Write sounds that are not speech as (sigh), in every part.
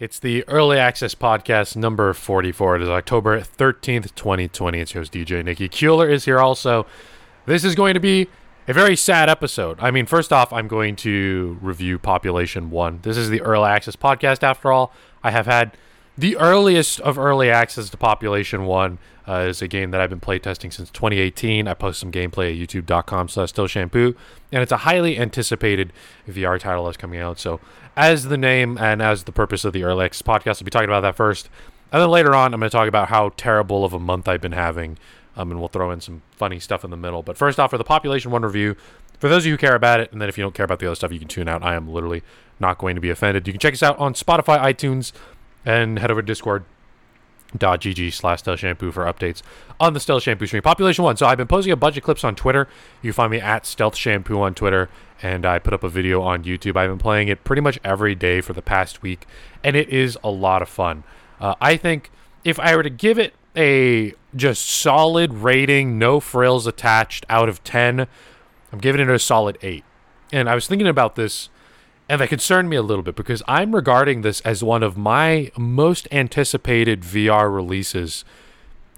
It's the Early Access Podcast number 44. It is October 13th, 2020. It's host, DJ Nikki. Keeler is here also. This is going to be a very sad episode. I mean, first off, I'm going to review Population 1. This is the Early Access Podcast, after all. I have had the earliest of early access to Population 1 uh, is a game that I've been playtesting since 2018. I post some gameplay at youtube.com slash Stealth Shampoo, and it's a highly anticipated VR title that's coming out. So, as the name and as the purpose of the Early Access podcast, I'll be talking about that first. And then later on, I'm going to talk about how terrible of a month I've been having, um, and we'll throw in some funny stuff in the middle. But first off, for the Population 1 review, for those of you who care about it, and then if you don't care about the other stuff, you can tune out. I am literally not going to be offended. You can check us out on Spotify, iTunes, and head over to Discord gg slash Shampoo for updates on the Stealth Shampoo stream. Population 1. So I've been posting a bunch of clips on Twitter. You find me at Stealth Shampoo on Twitter, and I put up a video on YouTube. I've been playing it pretty much every day for the past week, and it is a lot of fun. Uh, I think if I were to give it a just solid rating, no frills attached out of 10, I'm giving it a solid 8. And I was thinking about this and that concerned me a little bit because I'm regarding this as one of my most anticipated VR releases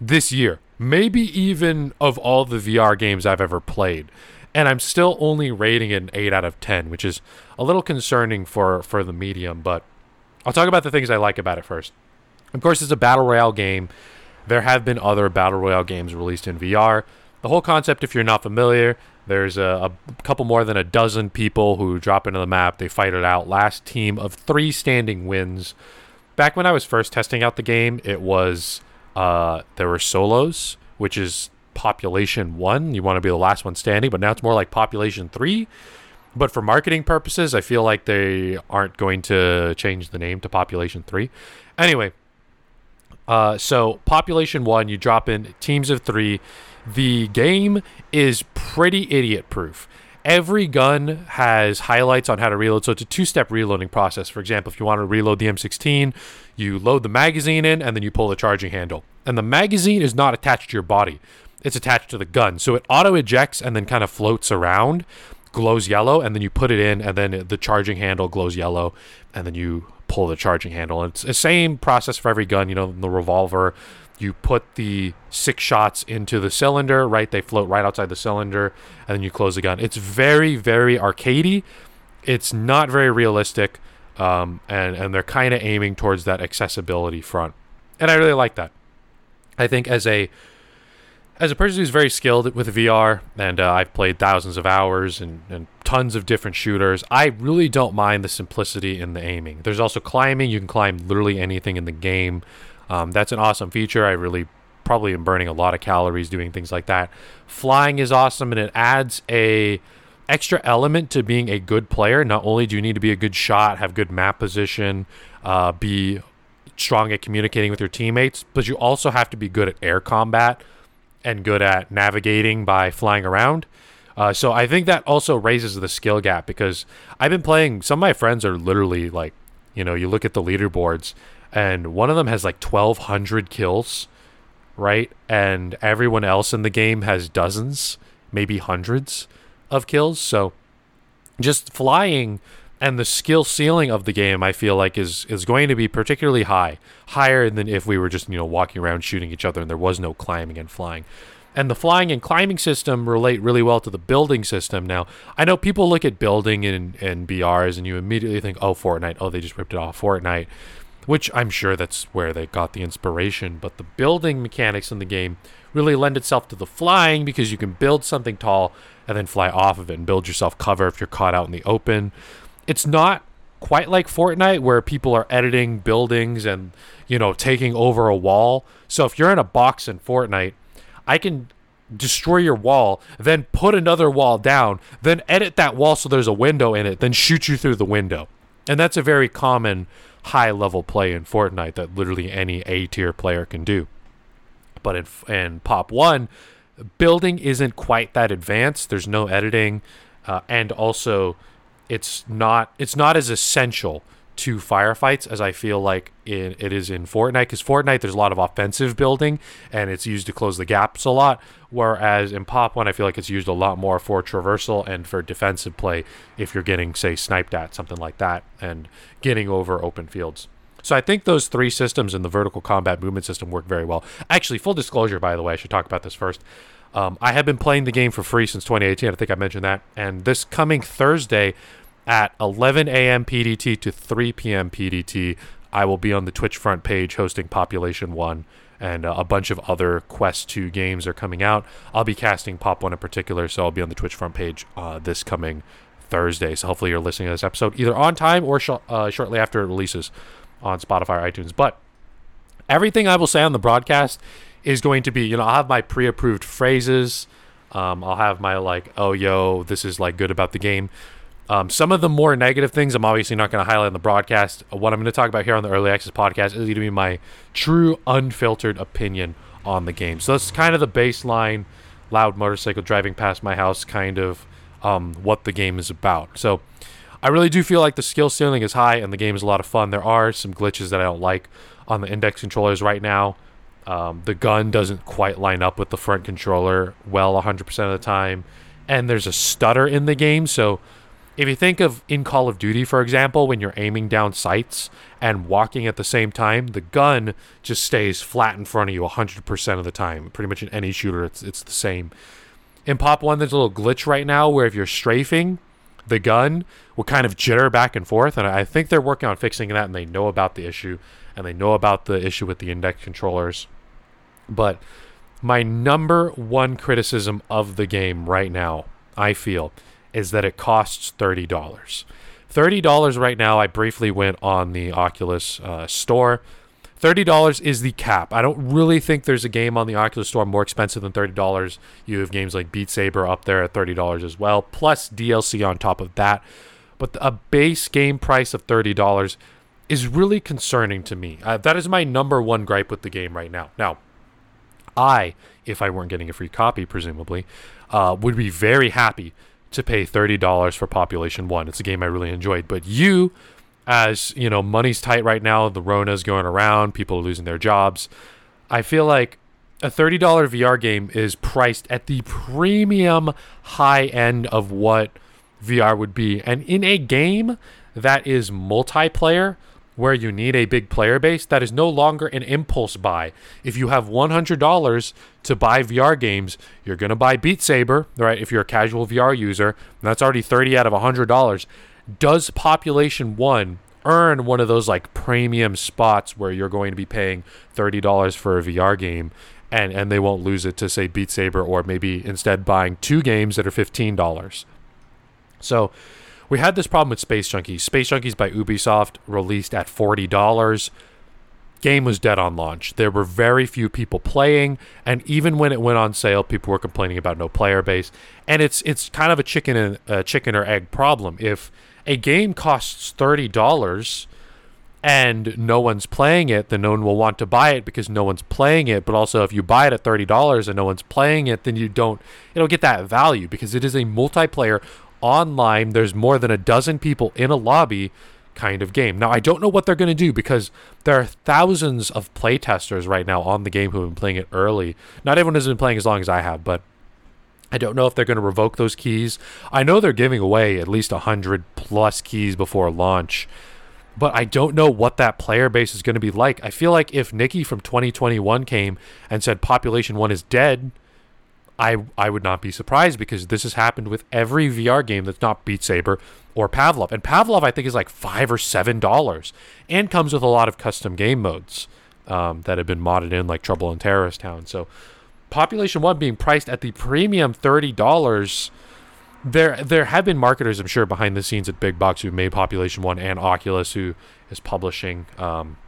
this year. Maybe even of all the VR games I've ever played. And I'm still only rating it an 8 out of 10, which is a little concerning for, for the medium. But I'll talk about the things I like about it first. Of course, it's a Battle Royale game. There have been other Battle Royale games released in VR. The whole concept, if you're not familiar, there's a, a, couple more than a dozen people who drop into the map. They fight it out. Last team of three standing wins. Back when I was first testing out the game, it was uh, there were solos, which is population one. You want to be the last one standing, but now it's more like population three. But for marketing purposes, I feel like they aren't going to change the name to population three. Anyway, uh, so population one, you drop in teams of three the game is pretty idiot proof. Every gun has highlights on how to reload, so it's a two step reloading process. For example, if you want to reload the M16, you load the magazine in and then you pull the charging handle. And the magazine is not attached to your body, it's attached to the gun. So it auto ejects and then kind of floats around, glows yellow, and then you put it in, and then the charging handle glows yellow, and then you pull the charging handle. And it's the same process for every gun, you know, the revolver you put the six shots into the cylinder, right? They float right outside the cylinder, and then you close the gun. It's very, very arcadey. It's not very realistic, um, and and they're kind of aiming towards that accessibility front, and I really like that. I think as a as a person who's very skilled with VR, and uh, I've played thousands of hours and, and tons of different shooters, I really don't mind the simplicity in the aiming. There's also climbing; you can climb literally anything in the game. Um, that's an awesome feature. I really probably am burning a lot of calories doing things like that. Flying is awesome and it adds a extra element to being a good player. Not only do you need to be a good shot, have good map position, uh, be strong at communicating with your teammates, but you also have to be good at air combat and good at navigating by flying around. Uh, so I think that also raises the skill gap because I've been playing. Some of my friends are literally like, you know, you look at the leaderboards and one of them has like 1200 kills right and everyone else in the game has dozens maybe hundreds of kills so just flying and the skill ceiling of the game i feel like is is going to be particularly high higher than if we were just you know walking around shooting each other and there was no climbing and flying and the flying and climbing system relate really well to the building system. Now, I know people look at building in, in BRs and you immediately think, oh, Fortnite. Oh, they just ripped it off Fortnite which I'm sure that's where they got the inspiration. But the building mechanics in the game really lend itself to the flying because you can build something tall and then fly off of it and build yourself cover if you're caught out in the open. It's not quite like Fortnite where people are editing buildings and you know taking over a wall. So if you're in a box in Fortnite, I can destroy your wall, then put another wall down, then edit that wall so there's a window in it, then shoot you through the window. And that's a very common high level play in Fortnite that literally any A tier player can do. But in, in Pop 1, building isn't quite that advanced. There's no editing. Uh, and also, it's not it's not as essential to firefights as I feel like in, it is in Fortnite. Because Fortnite, there's a lot of offensive building and it's used to close the gaps a lot. Whereas in Pop 1, I feel like it's used a lot more for traversal and for defensive play if you're getting, say, sniped at, something like that, and getting over open fields. So I think those three systems in the vertical combat movement system work very well. Actually, full disclosure, by the way, I should talk about this first. Um, I have been playing the game for free since 2018. I think I mentioned that. And this coming Thursday at 11 a.m. PDT to 3 p.m. PDT, I will be on the Twitch front page hosting Population 1 and uh, a bunch of other Quest 2 games are coming out. I'll be casting Pop 1 in particular, so I'll be on the Twitch front page uh, this coming Thursday. So hopefully you're listening to this episode either on time or sh- uh, shortly after it releases on Spotify or iTunes. But everything I will say on the broadcast is going to be, you know, I'll have my pre-approved phrases. Um, I'll have my like, oh yo, this is like good about the game. Um, some of the more negative things I'm obviously not going to highlight in the broadcast. What I'm going to talk about here on the Early Access podcast is going to be my true, unfiltered opinion on the game. So that's kind of the baseline, loud motorcycle driving past my house kind of um, what the game is about. So I really do feel like the skill ceiling is high and the game is a lot of fun. There are some glitches that I don't like on the index controllers right now. Um, the gun doesn't quite line up with the front controller well 100% of the time. And there's a stutter in the game. So if you think of in Call of Duty, for example, when you're aiming down sights and walking at the same time, the gun just stays flat in front of you 100% of the time. Pretty much in any shooter, it's, it's the same. In Pop 1, there's a little glitch right now where if you're strafing, the gun will kind of jitter back and forth. And I think they're working on fixing that and they know about the issue and they know about the issue with the index controllers. But my number one criticism of the game right now, I feel, is that it costs $30. $30 right now. I briefly went on the Oculus uh, store. $30 is the cap. I don't really think there's a game on the Oculus Store more expensive than $30. You have games like Beat Saber up there at $30 as well, plus DLC on top of that. But a base game price of $30 is really concerning to me. Uh, that is my number one gripe with the game right now. Now, I, if I weren't getting a free copy, presumably, uh, would be very happy to pay $30 for Population 1. It's a game I really enjoyed. But you, as you know, money's tight right now, the Rona's going around, people are losing their jobs. I feel like a $30 VR game is priced at the premium high end of what VR would be. And in a game that is multiplayer, where you need a big player base, that is no longer an impulse buy. If you have $100 to buy VR games, you're going to buy Beat Saber, right? If you're a casual VR user, that's already 30 out of $100. Does Population 1 earn one of those like premium spots where you're going to be paying $30 for a VR game and and they won't lose it to say Beat Saber or maybe instead buying two games that are $15. So, we had this problem with Space Junkies. Space Junkies by Ubisoft released at $40. Game was dead on launch. There were very few people playing, and even when it went on sale, people were complaining about no player base. And it's it's kind of a chicken and uh, chicken or egg problem. If a game costs thirty dollars and no one's playing it, then no one will want to buy it because no one's playing it. But also, if you buy it at thirty dollars and no one's playing it, then you don't don't get that value because it is a multiplayer online, there's more than a dozen people in a lobby kind of game. Now, I don't know what they're going to do because there are thousands of playtesters right now on the game who have been playing it early. Not everyone has been playing as long as I have, but I don't know if they're going to revoke those keys. I know they're giving away at least 100 plus keys before launch, but I don't know what that player base is going to be like. I feel like if Nikki from 2021 came and said Population 1 is dead, I I would not be surprised because this has happened with every VR game that's not Beat Saber or Pavlov. And Pavlov I think is like five or seven dollars and comes with a lot of custom game modes um, that have been modded in like Trouble in Terrorist Town. So Population One being priced at the premium thirty dollars. There, there have been marketers, I'm sure, behind the scenes at Big Box who made Population One and Oculus, who is publishing um,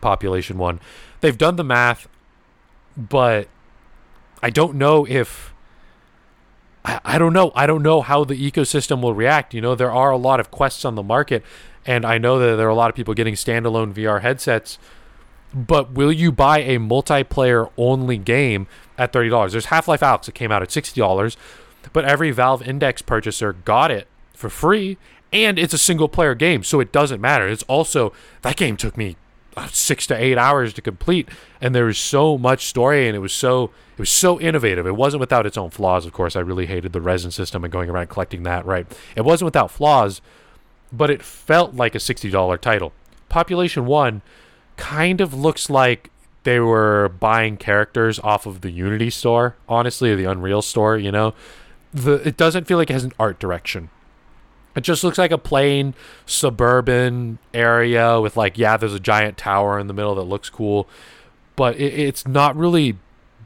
Population One. They've done the math, but I don't know if I, I don't know. I don't know how the ecosystem will react. You know, there are a lot of quests on the market, and I know that there are a lot of people getting standalone VR headsets. But will you buy a multiplayer only game at thirty dollars? There's Half Life Alyx that came out at sixty dollars, but every Valve Index purchaser got it for free, and it's a single player game, so it doesn't matter. It's also that game took me Uh, six to eight hours to complete, and there was so much story, and it was so it was so innovative. It wasn't without its own flaws, of course. I really hated the resin system and going around collecting that. Right, it wasn't without flaws, but it felt like a sixty dollar title. Population One kind of looks like they were buying characters off of the Unity store, honestly, or the Unreal store. You know, the it doesn't feel like it has an art direction. It just looks like a plain suburban area with like yeah, there's a giant tower in the middle that looks cool, but it, it's not really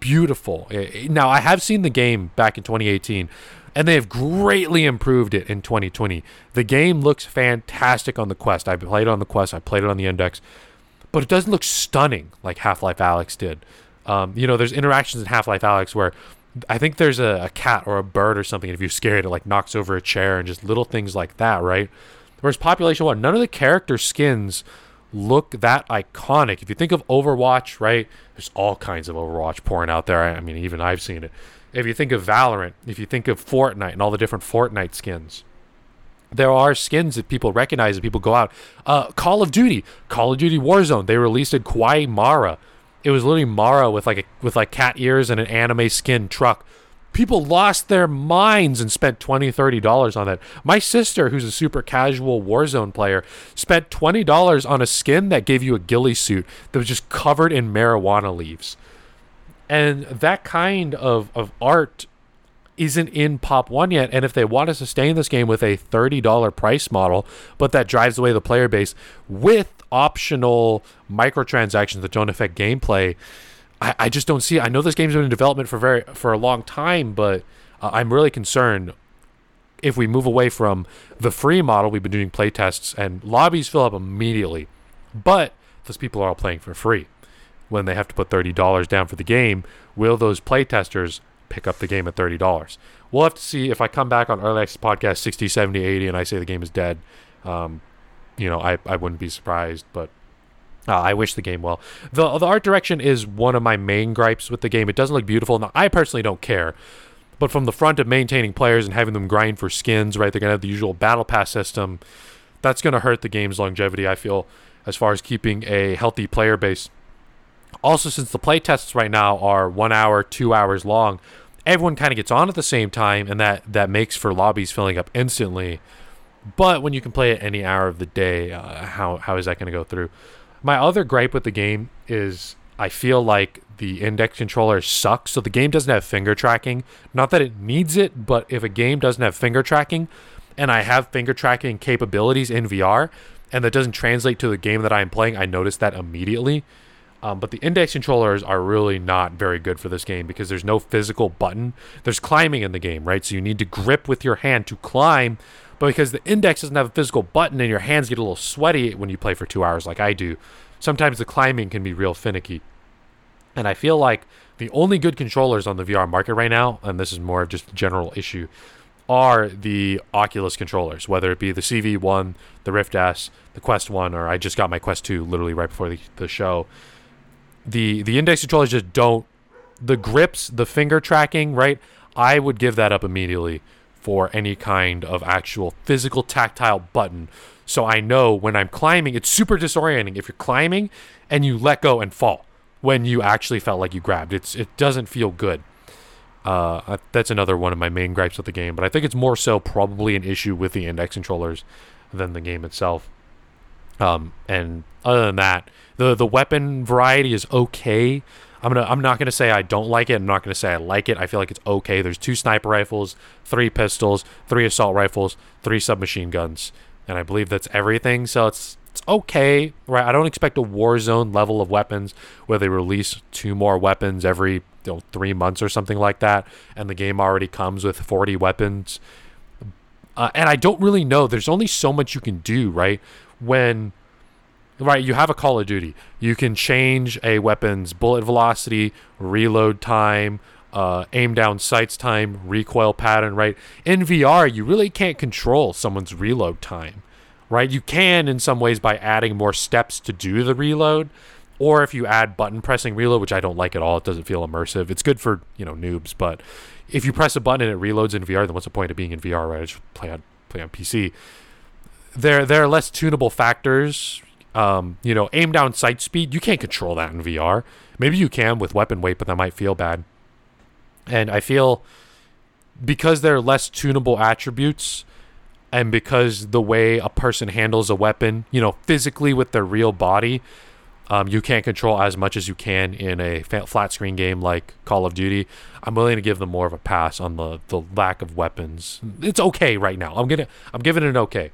beautiful. It, now I have seen the game back in 2018 and they have greatly improved it in 2020. The game looks fantastic on the Quest. I played it on the Quest, I played it on the Index, but it doesn't look stunning like Half Life Alyx did. Um, you know, there's interactions in Half Life Alyx where I think there's a, a, cat or a bird or something. If you're scared, it like knocks over a chair and just little things like that, right? Whereas Population One, none of the character skins look that iconic. If you think of Overwatch, right? There's all kinds of Overwatch pouring out there. I mean, even I've seen it. If you think of Valorant, if you think of Fortnite and all the different Fortnite skins, there are skins that people recognize and people go out. Uh, Call of Duty, Call of Duty Warzone, they released a Kawaii Mara. It was literally Mara with like a, with like cat ears and an anime skin truck. People lost their minds and spent 20 $30 on that. My sister, who's a super casual Warzone player, spent $20 on a skin that gave you a ghillie suit that was just covered in marijuana leaves and that kind of, of art isn't in pop 1 yet and if they want to sustain this game with a $30 price model but that drives away the player base with optional microtransactions that don't affect gameplay I, I just don't see i know this game's been in development for very for a long time but uh, i'm really concerned if we move away from the free model we've been doing playtests and lobbies fill up immediately but those people are all playing for free when they have to put $30 down for the game, will those playtesters pick up the game at $30? We'll have to see if I come back on Early Access Podcast 60, 70, 80 and I say the game is dead. Um, you know, I, I wouldn't be surprised, but uh, I wish the game well. The, the art direction is one of my main gripes with the game. It doesn't look beautiful. Now, I personally don't care. But from the front of maintaining players and having them grind for skins, right? They're going to have the usual battle pass system. That's going to hurt the game's longevity, I feel, as far as keeping a healthy player base. Also, since the play tests right now are one hour, two hours long, everyone kind of gets on at the same time, and that that makes for lobbies filling up instantly. But when you can play at any hour of the day, uh, how how is that going to go through? My other gripe with the game is I feel like the index controller sucks. So the game doesn't have finger tracking. Not that it needs it, but if a game doesn't have finger tracking, and I have finger tracking capabilities in VR, and that doesn't translate to the game that I'm playing, I notice that immediately. Um, but the index controllers are really not very good for this game because there's no physical button. There's climbing in the game, right? So you need to grip with your hand to climb. But because the index doesn't have a physical button and your hands get a little sweaty when you play for two hours, like I do, sometimes the climbing can be real finicky. And I feel like the only good controllers on the VR market right now, and this is more of just a general issue, are the Oculus controllers, whether it be the CV1, the Rift S, the Quest 1, or I just got my Quest 2 literally right before the, the show the the index controllers just don't the grips, the finger tracking, right? I would give that up immediately for any kind of actual physical tactile button. So I know when I'm climbing, it's super disorienting if you're climbing and you let go and fall when you actually felt like you grabbed. It's it doesn't feel good. Uh, that's another one of my main gripes with the game, but I think it's more so probably an issue with the index controllers than the game itself. Um, and other than that, the the weapon variety is okay. I'm gonna I'm not gonna say I don't like it. I'm not gonna say I like it. I feel like it's okay. There's two sniper rifles, three pistols, three assault rifles, three submachine guns, and I believe that's everything. So it's it's okay, right? I don't expect a Warzone level of weapons where they release two more weapons every you know, three months or something like that, and the game already comes with 40 weapons. Uh, and I don't really know. There's only so much you can do, right? When right you have a call of duty. You can change a weapon's bullet velocity reload time uh, aim down sights time recoil pattern right? In vr you really can't control someone's reload time right? You can in some ways by adding more steps to do the reload or if you add button pressing reload which i don't like at all it doesn't feel immersive. It's good for you know noobs but if you press a button and it reloads in vr then what's the point of being in vr right? I just play on play on pc there there are less tunable factors um, you know, aim down sight speed, you can't control that in VR. Maybe you can with weapon weight, but that might feel bad. And I feel because there are less tunable attributes, and because the way a person handles a weapon, you know, physically with their real body, um, you can't control as much as you can in a flat screen game like Call of Duty. I'm willing to give them more of a pass on the, the lack of weapons. It's okay right now. I'm gonna I'm giving it an okay.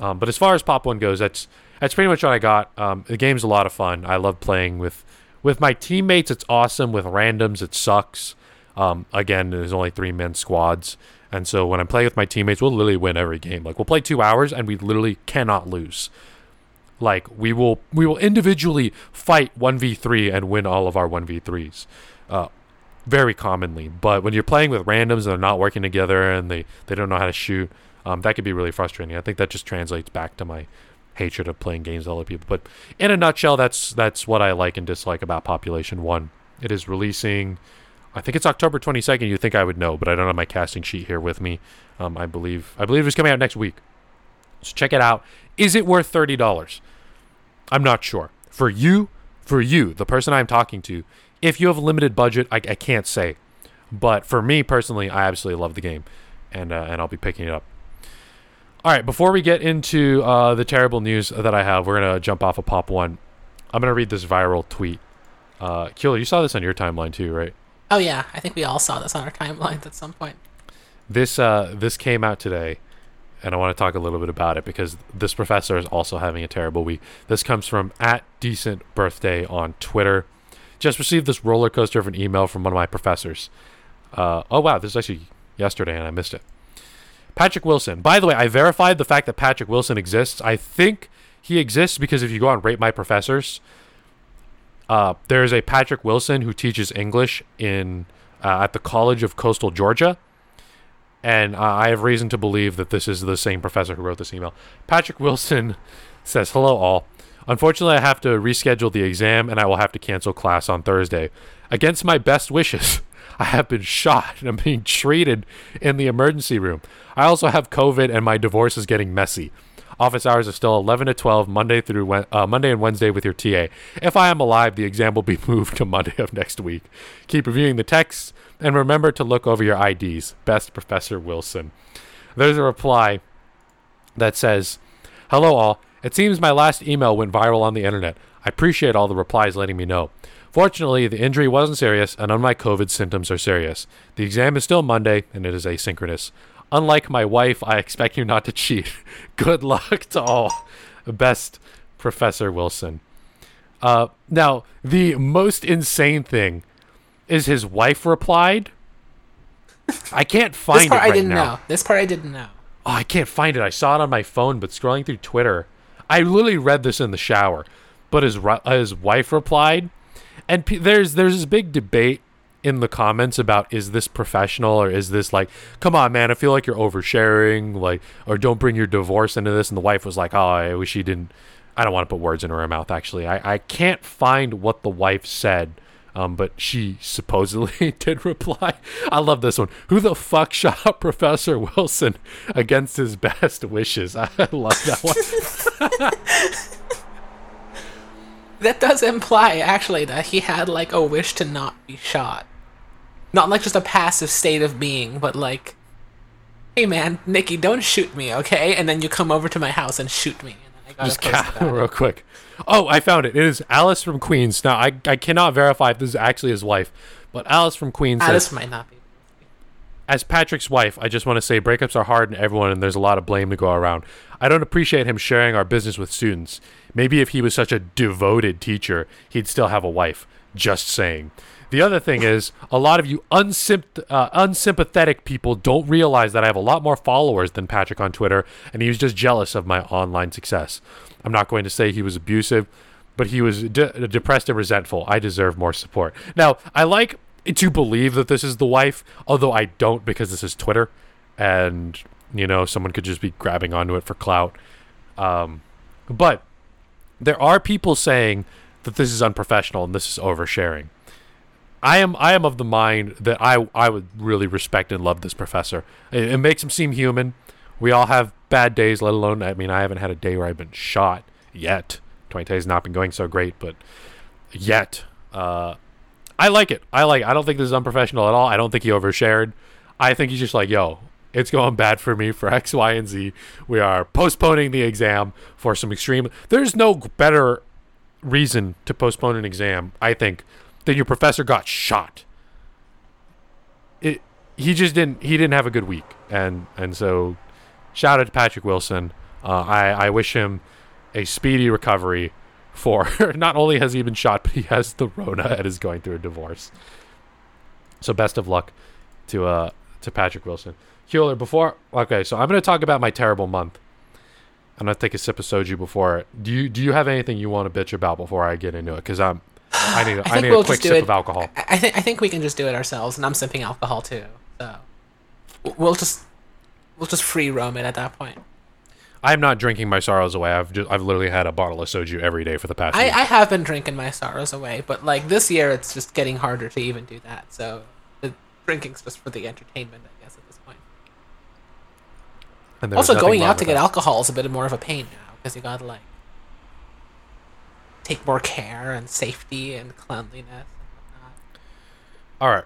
Um, but as far as Pop One goes, that's that's pretty much what I got. Um, the game's a lot of fun. I love playing with with my teammates. It's awesome. With randoms, it sucks. Um, again, there's only three men squads, and so when I'm playing with my teammates, we'll literally win every game. Like we'll play two hours and we literally cannot lose. Like we will we will individually fight one v three and win all of our one v threes. Uh, very commonly, but when you're playing with randoms and they're not working together and they, they don't know how to shoot, um, that could be really frustrating. I think that just translates back to my hatred of playing games with other people. But in a nutshell, that's that's what I like and dislike about Population One. It is releasing. I think it's October 22nd. You think I would know, but I don't have my casting sheet here with me. Um, I believe I believe it's coming out next week. So check it out. Is it worth thirty dollars? I'm not sure. For you, for you, the person I'm talking to, if you have a limited budget, I, I can't say. But for me personally, I absolutely love the game, and uh, and I'll be picking it up. All right, before we get into uh, the terrible news that I have, we're gonna jump off of Pop One. I'm gonna read this viral tweet. Uh, Keeler, you saw this on your timeline too, right? Oh yeah, I think we all saw this on our timelines at some point. This uh, this came out today, and I want to talk a little bit about it because this professor is also having a terrible week. This comes from at decent birthday on Twitter. Just received this roller coaster of an email from one of my professors. Uh, oh wow, this is actually yesterday and I missed it. Patrick Wilson. By the way, I verified the fact that Patrick Wilson exists. I think he exists because if you go on Rate My Professors, uh, there's a Patrick Wilson who teaches English in uh, at the College of Coastal Georgia, and uh, I have reason to believe that this is the same professor who wrote this email. Patrick Wilson (laughs) says, "Hello all. Unfortunately, I have to reschedule the exam, and I will have to cancel class on Thursday. Against my best wishes." I have been shot and I'm being treated in the emergency room. I also have COVID and my divorce is getting messy. Office hours are still 11 to 12 Monday through uh, Monday and Wednesday with your TA. If I am alive, the exam will be (laughs) moved to Monday of next week. Keep reviewing the texts and remember to look over your IDs. Best Professor Wilson. There's a reply that says, "Hello all. It seems my last email went viral on the internet. I appreciate all the replies letting me know. Fortunately, the injury wasn't serious, and none of my COVID symptoms are serious. The exam is still Monday, and it is asynchronous. Unlike my wife, I expect you not to cheat. (laughs) Good luck to all. Best, Professor Wilson. Uh, now, the most insane thing is his wife replied. I can't find it. this part it right I didn't now. know. This part I didn't know. Oh, I can't find it. I saw it on my phone, but scrolling through Twitter, I literally read this in the shower. But his his wife replied, and p- there's there's this big debate in the comments about is this professional or is this like come on man i feel like you're oversharing like or don't bring your divorce into this and the wife was like oh i wish she didn't i don't want to put words in her mouth actually i, I can't find what the wife said um, but she supposedly (laughs) did reply. I love this one. Who the fuck shot up (laughs) Professor Wilson against his best wishes? (laughs) I love that one. That does imply actually that he had like a wish to not be shot. Not like just a passive state of being, but like Hey man, Nikki, don't shoot me, okay? And then you come over to my house and shoot me. And then I gotta Just (laughs) real quick. Oh, I found it. It is Alice from Queens. Now, I, I cannot verify if this is actually his wife, but Alice from Queens says, Alice might not be. As Patrick's wife, I just want to say breakups are hard in everyone and there's a lot of blame to go around. I don't appreciate him sharing our business with students. Maybe if he was such a devoted teacher, he'd still have a wife. Just saying. The other thing is, a lot of you uh, unsympathetic people don't realize that I have a lot more followers than Patrick on Twitter, and he was just jealous of my online success. I'm not going to say he was abusive, but he was de- depressed and resentful. I deserve more support. Now, I like to believe that this is the wife, although I don't because this is Twitter, and you know someone could just be grabbing onto it for clout. Um, but there are people saying that this is unprofessional and this is oversharing. I am I am of the mind that I I would really respect and love this professor. It, it makes him seem human. We all have bad days, let alone I mean I haven't had a day where I've been shot yet. 20 has not been going so great, but yet. Uh, I like it. I like. I don't think this is unprofessional at all. I don't think he overshared. I think he's just like, yo, it's going bad for me for (laughs) X, Y, and Z. We are postponing the exam for some extreme. There's no better reason to postpone an exam, I think, than your professor got shot. It he just didn't he didn't have a good week, and and so shout out to Patrick Wilson. Uh, I I wish him a speedy recovery. For (laughs) not only has he been shot, but he has the Rona and is going through a divorce. So best of luck to uh to Patrick Wilson. Keeler, before okay, so I'm gonna talk about my terrible month. I'm gonna take a sip of soju before. Do you do you have anything you want to bitch about before I get into it? Because I'm I need (sighs) I, I need we'll a quick sip it- of alcohol. I, I think I think we can just do it ourselves, and I'm sipping alcohol too. So we'll just we'll just free roam it at that point. I'm not drinking my sorrows away. I've just, I've literally had a bottle of soju every day for the past. I. I have been drinking my sorrows away, but like this year, it's just getting harder to even do that. So the drinking's just for the entertainment, I guess, at this point. and there's Also, going out to get that. alcohol is a bit more of a pain now because you gotta like take more care and safety and cleanliness. and whatnot. All right.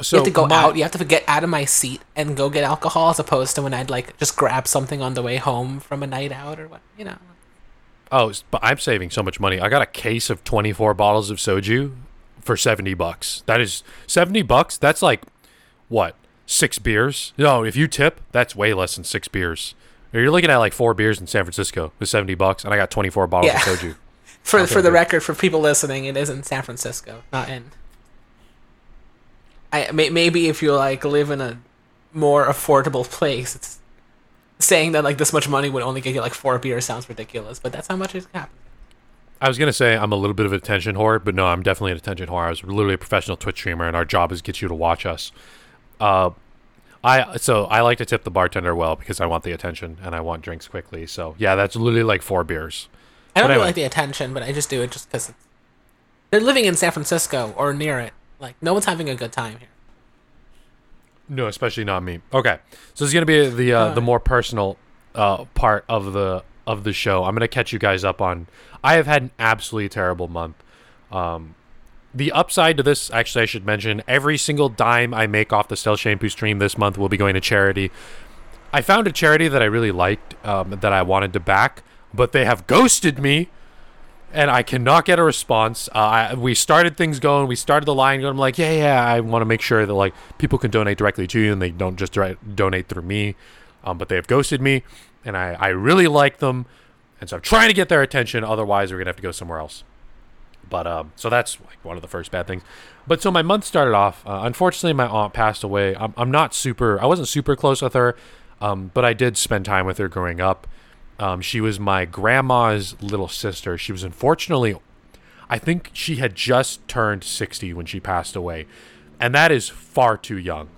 So you have to go my- out. You have to get out of my seat and go get alcohol, as opposed to when I'd like just grab something on the way home from a night out or what, you know. Oh, but I'm saving so much money. I got a case of 24 bottles of soju for 70 bucks. That is 70 bucks. That's like what? 6 beers? No, if you tip, that's way less than 6 beers. You're looking at like 4 beers in San Francisco with 70 bucks and I got 24 bottles Yeah. of soju. (laughs) For Okay, for the record, for people listening, it is in San Francisco, not in. I may, maybe if you like live in a more affordable place, it's saying that like this much money would only get you like four beers sounds ridiculous, but that's how much it happens. I was gonna say I'm a little bit of an attention whore, but no, I'm definitely an attention whore. I was literally a professional Twitch streamer, and our job is get you to watch us. Uh, I so I like to tip the bartender well because I want the attention and I want drinks quickly. So yeah, that's literally like four beers. I don't But really like the attention, but I just do it just because they're living in San Francisco or near it. Like no one's having a good time here. No, especially not me. Okay, so this is gonna be the uh, the more personal uh, part of the of the show. I'm gonna catch you guys up on. I have had an absolutely terrible month. Um, the upside to this, actually, I should mention, every single dime I make off the Stealth Shampoo stream this month will be going to charity. I found a charity that I really liked, um, that I wanted to back, but they have ghosted me, and I cannot get a response. Uh, I, we started things going, we started the line going. I'm like, yeah, yeah, I want to make sure that like people can donate directly to you, and they don't just donate through me. Um, but they have ghosted me, and I, I really like them, and so I'm trying to get their attention. Otherwise, we're gonna have to go somewhere else. But um, so that's like one of the first bad things. But so my month started off. Uh, unfortunately, my aunt passed away. I'm, I'm not super. I wasn't super close with her, um, but I did spend time with her growing up. Um, she was my grandma's little sister. She was unfortunately, I think she had just turned 60 when she passed away, and that is far too young,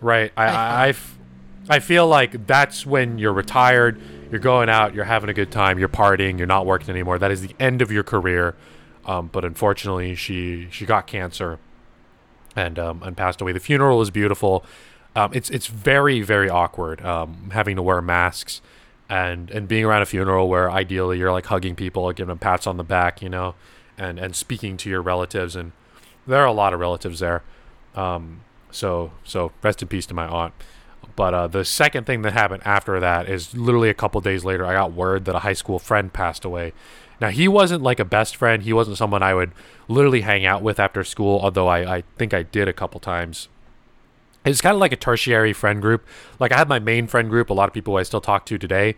right? I I feel like that's when you're retired, you're going out, you're having a good time, you're partying, you're not working anymore. That is the end of your career. Um, but unfortunately, she she got cancer and um, and passed away. The funeral was beautiful. Um, it's it's very very awkward um, having to wear masks and and being around a funeral where ideally you're like hugging people, giving them pats on the back, you know, and and speaking to your relatives. And there are a lot of relatives there. Um, so so rest in peace to my aunt. But uh, the second thing that happened after that is literally a couple days later, I got word that a high school friend passed away. Now he wasn't like a best friend. He wasn't someone I would literally hang out with after school, although I, I think I did a couple times. It's kind of like a tertiary friend group. Like I had my main friend group, a lot of people I still talk to today.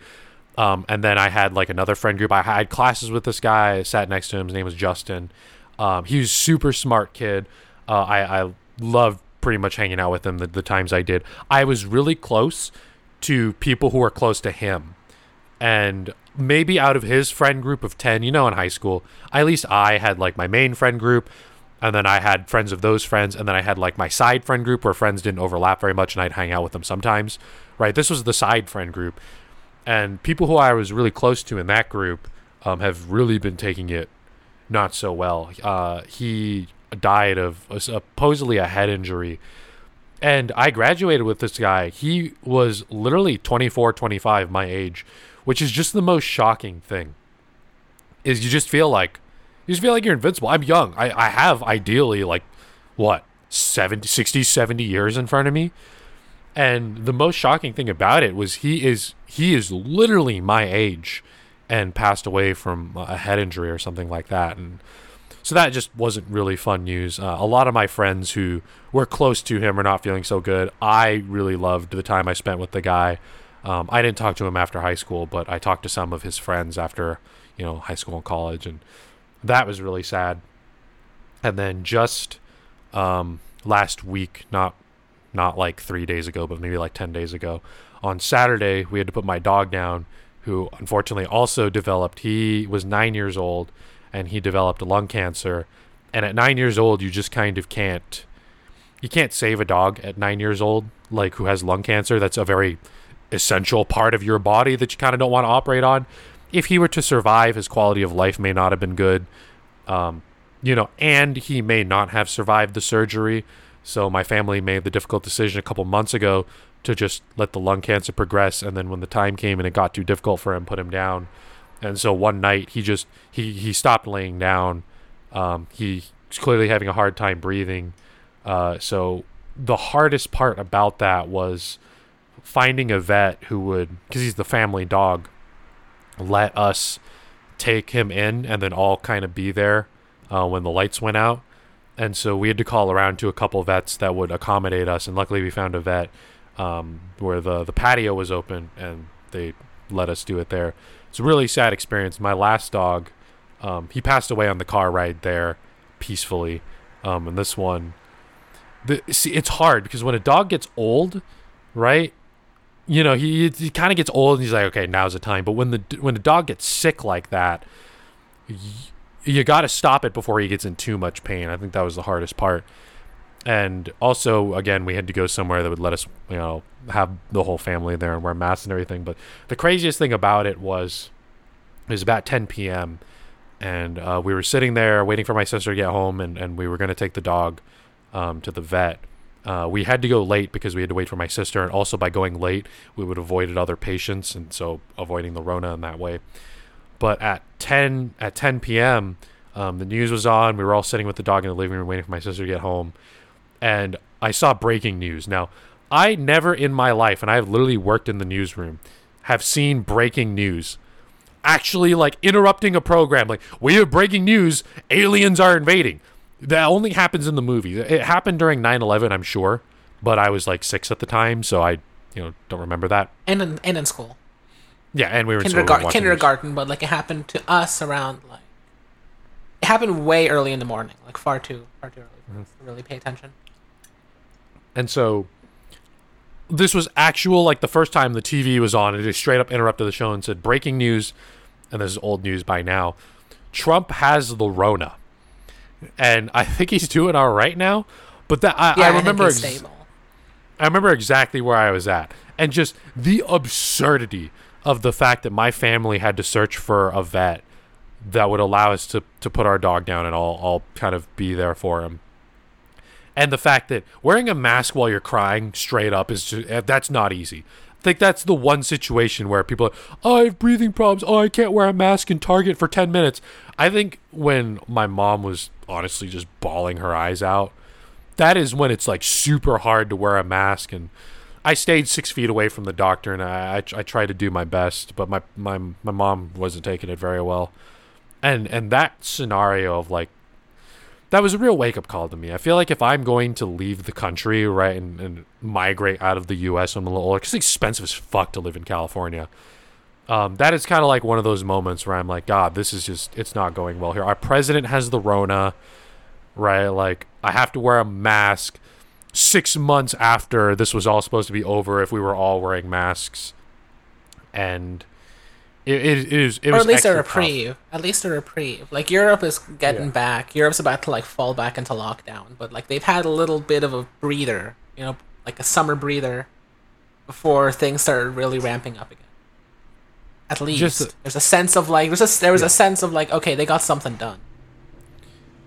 Um, and then I had like another friend group. I had classes with this guy. I sat next to him. His name was Justin. Um, he was super smart kid. Uh, I, I loved pretty much hanging out with him the, the times I did. I was really close to people who were close to him. And maybe out of his friend group of 10, you know, in high school, at least I had like my main friend group. And then I had friends of those friends. And then I had like my side friend group where friends didn't overlap very much and I'd hang out with them sometimes. Right. This was the side friend group. And people who I was really close to in that group um, have really been taking it not so well. Uh, he died of a, supposedly a head injury. And I graduated with this guy. He was literally 24, 25, my age, which is just the most shocking thing. Is you just feel like you just feel like you're invincible. I'm young. I, I have ideally like what 70, 60, 70 years in front of me. And the most shocking thing about it was he is he is literally my age and passed away from a head injury or something like that. And so that just wasn't really fun news. Uh, a lot of my friends who were close to him are not feeling so good. I really loved the time I spent with the guy. Um, I didn't talk to him after high school, but I talked to some of his friends after you know high school and college, and that was really sad. And then just um, last week, not not like three days ago, but maybe like ten days ago, on Saturday we had to put my dog down, who unfortunately also developed. He was nine years old, and he developed lung cancer. And at nine years old, you just kind of can't you can't save a dog at nine years old, like who has lung cancer. That's a very essential part of your body that you kind of don't want to operate on. If he were to survive, his quality of life may not have been good. Um, you know, and he may not have survived the surgery. So my family made the difficult decision a couple months ago to just let the lung cancer progress, and then when the time came and it got too difficult for him, put him down. And so one night he just he he stopped laying down. Um, he's clearly having a hard time breathing. Uh, so the hardest part about that was finding a vet who would, because he's the family dog, let us take him in and then all kind of be there uh, when the lights went out. And so we had to call around to a couple vets that would accommodate us. And luckily we found a vet um, where the, the patio was open and they let us do it there. It's a really sad experience. My last dog, um, he passed away on the car ride there peacefully. Um, and this one, the, see, it's hard because when a dog gets old, right? You know, he, he kind of gets old and he's like, okay, now's the time. But when the when a dog gets sick like that, y- you got to stop it before he gets in too much pain. I think that was the hardest part. And also, again, we had to go somewhere that would let us, you know, have the whole family there and wear masks and everything. But the craziest thing about it was, it was about 10 p.m. and uh, we were sitting there waiting for my sister to get home, and, and we were going to take the dog um, to the vet. Uh, we had to go late because we had to wait for my sister, and also by going late, we would avoided other patients, and so avoiding the Rona in that way. But at 10 at 10 p.m., um, the news was on. We were all sitting with the dog in the living room waiting for my sister to get home, and I saw breaking news. Now, I never in my life, and I have literally worked in the newsroom, have seen breaking news. Actually, like interrupting a program, like we have breaking news: aliens are invading. That only happens in the movie. It happened during 9/11, I'm sure, but I was like six at the time, so I, you know, don't remember that. And in, and in school, Yeah, and we were in we were kindergarten, kindergarten, but like it happened to us around like it happened way early in the morning, like far too far too early for us to really pay attention. And so this was actual like the first time the TV was on, it just straight up interrupted the show and said breaking news, and this is old news by now. Trump has the Rona, and I think he's doing all right now. But that I, Yeah, I remember, he's ex- I remember exactly where I was at, and just the absurdity of the fact that my family had to search for a vet that would allow us to to put our dog down and all all kind of be there for him. And the fact that wearing a mask while you're crying straight up is just, eh, that's not easy. I think that's the one situation where people are, oh, I have breathing problems. Oh, I can't wear a mask in Target for 10 minutes. I think when my mom was honestly just bawling her eyes out, that is when it's like super hard to wear a mask. And I stayed six feet away from the doctor and I, I, I tried to do my best, but my, my, my mom wasn't taking it very well. And, and that scenario of like, that was a real wake up call to me. I feel like if I'm going to leave the country, right, and, and migrate out of the U.S. I'm a little older, because it's expensive as fuck to live in California. Um, that is kind of like one of those moments where I'm like, God, this is just, it's not going well here. Our president has the Rona, right? Like, I have to wear a mask six months after this was all supposed to be over if we were all wearing masks. And it, it, it is, it or at least a extra tough. reprieve. At least a reprieve. Like Europe is getting Yeah. back. Europe's about to like fall back into lockdown, but like they've had a little bit of a breather, you know, like a summer breather, before things started really ramping up again. At least Just there's a sense of like there's a there was Yeah. a sense of like okay they got something done.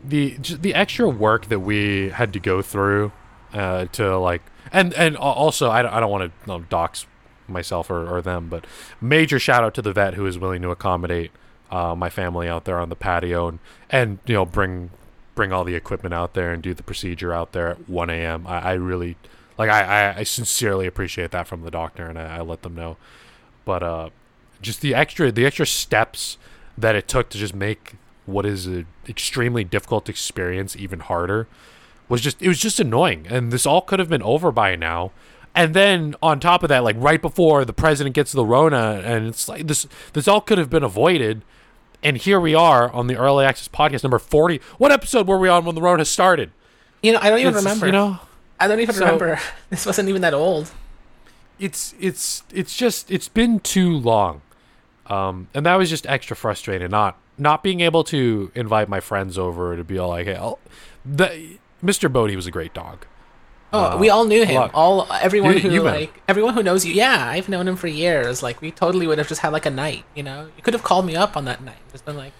the the extra work that we had to go through uh, to like and and also I don't, I don't want to um, dox myself or, or them but major shout out to the vet who is willing to accommodate uh, my family out there on the patio and and you know bring bring all the equipment out there and do the procedure out there at 1 a.m I, I really Like I, I, I sincerely appreciate that from the doctor, and I, I let them know. But uh, just the extra the extra steps that it took to just make what is an extremely difficult experience even harder was just it was just annoying. And this all could have been over by now. And then on top of that like right before the president gets the rona and it's like this this all could have been avoided. And here we are on the early access podcast number 40 what episode were we on when the rona started? You know, I don't even It's- remember. you know? I don't even so- remember. (laughs) This wasn't even that old. it's it's it's just it's been too long um and that was just extra frustrating not not being able to invite my friends over to be all like hey I'll, the mr bodie was a great dog Oh, Uh, we all knew him. look, all everyone who like everyone who knows you. Yeah, I've known him for years. Like we totally would have just had like a night. You know, you could have called me up on that night. Just been like,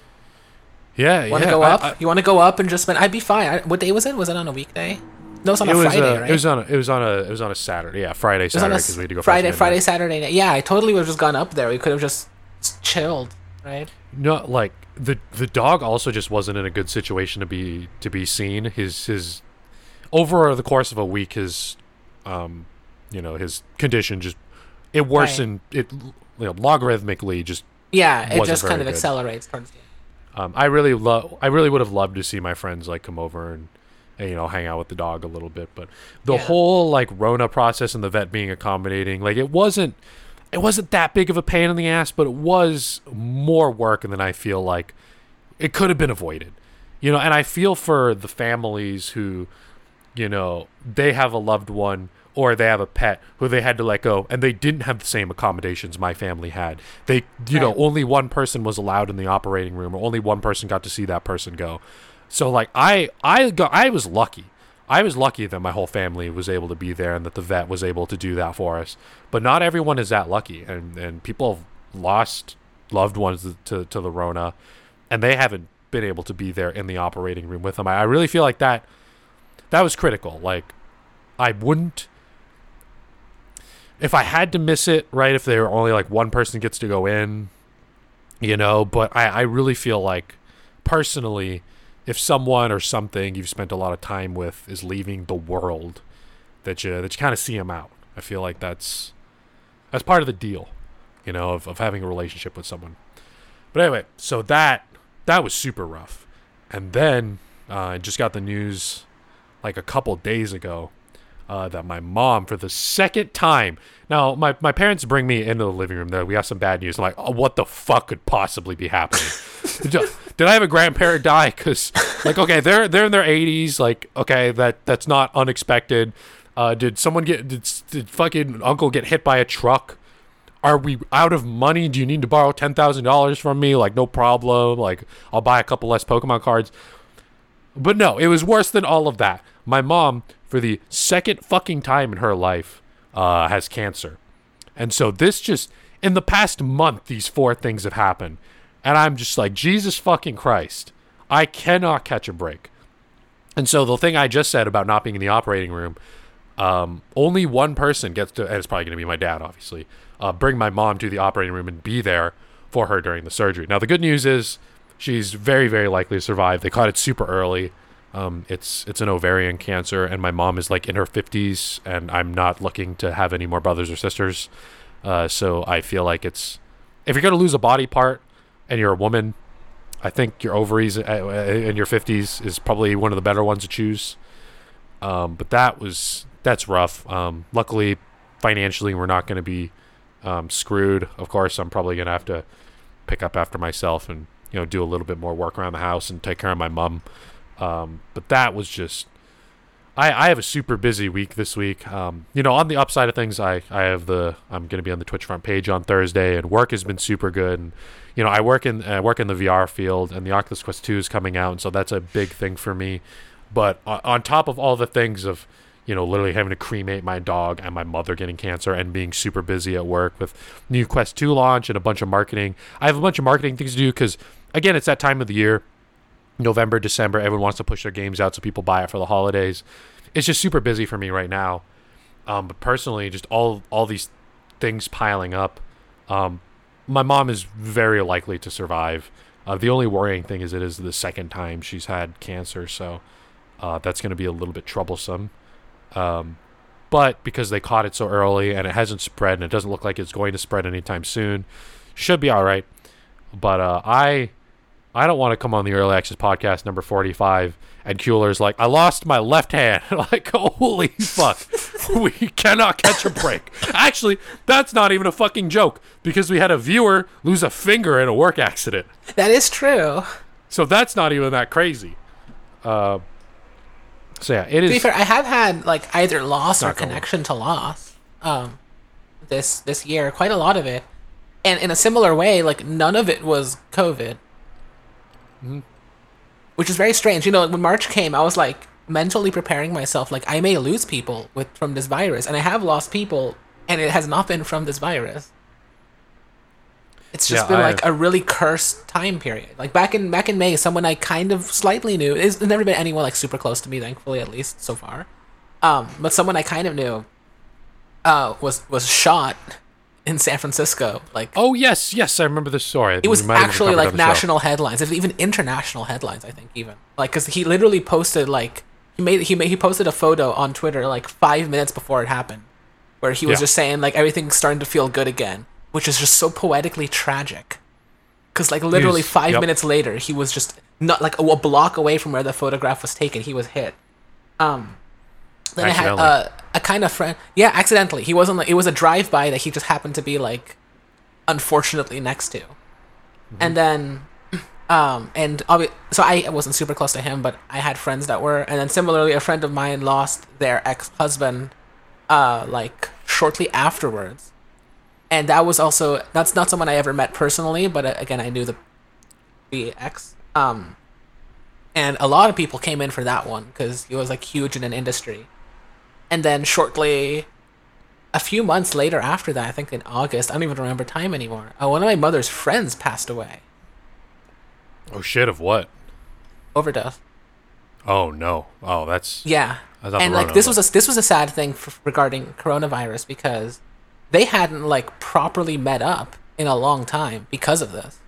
yeah you want to yeah, go I- up? I- you want to go up and just been? I'd be fine. I, what day was it? Was it on a weekday? No, it's on it a was Friday, uh, right? it was on a, it was on a it was on a saturday yeah friday It was on saturday because we had to go Friday, Friday. Saturday night. Yeah, I totally would have just gone up there. We could have just chilled, right? no like the the dog also just wasn't in a good situation to be to be seen his his over the course of a week his um you know his condition just it worsened it you know logarithmically just Yeah, it just kind of good. accelerates towards the end. um i really love i really would have loved to see my friends like come over and, and you know hang out with the dog a little bit but the Yeah. whole like rona process and the vet being accommodating like it wasn't it wasn't that big of a pain in the ass but it was more work than i feel like it could have been avoided. You know and i feel for the families who you know they have a loved one or they have a pet who they had to let go and they didn't have the same accommodations my family had. They you know only one person was allowed in the operating room or only one person got to see that person go. So like i i got i was lucky i was lucky that my whole family was able to be there and that the vet was able to do that for us. But not everyone is that lucky and and people have lost loved ones to to the rona and they haven't been able to be there in the operating room with them. I, I really feel like that that was critical. Like i wouldn't if i had to miss it right if there were only like one person gets to go in you know but i i really feel like personally if someone or something you've spent a lot of time with is leaving the world that you that you kind of see them out i feel like that's that's part of the deal you know of, of having a relationship with someone but anyway so that that was super rough and then uh, i just got the news like a couple days ago uh, that my mom, for the second time, now my, my parents bring me into the living room. There, we have some bad news. I'm like, oh, what the fuck could possibly be happening? (laughs) did, I have a grandparent die? Because like, okay, they're they're in their 80s. Like, okay, that that's not unexpected. Uh, did someone get did, did fucking uncle get hit by a truck? Are we out of money? Do you need to borrow ten thousand dollars from me? Like, no problem. Like, I'll buy a couple less Pokemon cards. But no, it was worse than all of that. My mom, for the second fucking time in her life, uh, has cancer. And so this just, in the past month, these four things have happened. And I'm just like, Jesus fucking Christ. I cannot catch a break. And so the thing I just said about not being in the operating room, um, only one person gets to, and it's probably going to be my dad, obviously, uh, bring my mom to the operating room and be there for her during the surgery. Now, the good news is she's very, very likely to survive. They caught it super early. Um, it's it's an ovarian cancer, and my mom is like in her 50s, and I'm not looking to have any more brothers or sisters. Uh, so I feel like it's if you're gonna lose a body part and you're a woman, I think your ovaries uh, uh, in your 50s is probably one of the better ones to choose. Um, but that was that's rough. Um, luckily, financially, we're not going to be um, screwed. Of course, I'm probably going to have to pick up after myself and you know do a little bit more work around the house and take care of my mom. Um, but that was just. I, I have a super busy week this week. Um, you know, on the upside of things, I, I have the I'm going to be on the Twitch front page on Thursday, and work has been super good. And you know, I work in I work in the VR field, and the Oculus Quest 2 is coming out, and so that's a big thing for me. But on, on top of all the things of you know, literally having to cremate my dog and my mother getting cancer and being super busy at work with new Quest 2 launch and a bunch of marketing. I have a bunch of marketing things to do because, again, it's that time of the year. November, December, everyone wants to push their games out so people buy it for the holidays. It's just super busy for me right now. Um, but personally, just all all these things piling up. Um, my mom is very likely to survive. Uh, the only worrying thing is it is the second time she's had cancer, so uh, that's going to be a little bit troublesome. Um, but because they caught it so early and it hasn't spread and it doesn't look like it's going to spread anytime soon, should be all right. But uh, I I don't want to come on the Early Access podcast number 45 and Keeler's like, I lost my left hand. (laughs) like, holy fuck. (laughs) we cannot catch a break. Actually, that's not even a fucking joke because we had a viewer lose a finger in a work accident. That is true. So that's not even that crazy. Uh, so yeah, it To be fair, I have had like either loss or connection to loss. Um, this this year, quite a lot of it, and in a similar way, like none of it was COVID, Mm-hmm. which is very strange. You know, when March came, I was like mentally preparing myself, like I may lose people with from this virus, and I have lost people, and it has not been from this virus. It's just Yeah, been I- like a really cursed time period. Like back in back in May, someone I kind of slightly knew. It's never been anyone like super close to me, thankfully, at least so far. Um, but someone I kind of knew, uh, was was shot in San Francisco. Like Oh yes, yes, I remember this story. it was actually like national headlines, if even international headlines. I think even like because he literally posted like he made he made he posted a photo on Twitter like five minutes before it happened, where he was Yeah. just saying like everything's starting to feel good again, which is just so poetically tragic. Because like literally five yep. minutes later, he was just not like a, a block away from where the photograph was taken. He was hit. Um, then I had uh, a kind of friend. Yeah, accidentally. He wasn't like it was a drive by that he just happened to be like, unfortunately next to, and then, (clears throat) um, and obvi- so I wasn't super close to him, but I had friends that were, and then similarly, a friend of mine lost their ex husband, uh, like shortly afterwards, and that was also that's not someone I ever met personally, but uh, again, I knew the, the ex. Um, and a lot of people came in for that one because he was like huge in an industry and then shortly a few months later after that i think in august i don't even remember time anymore uh, one of my mother's friends passed away Oh shit! Of what? overdose Oh no! Oh, that's yeah and like this was a this was a sad thing f regarding coronavirus because they hadn't like properly met up in a long time because of this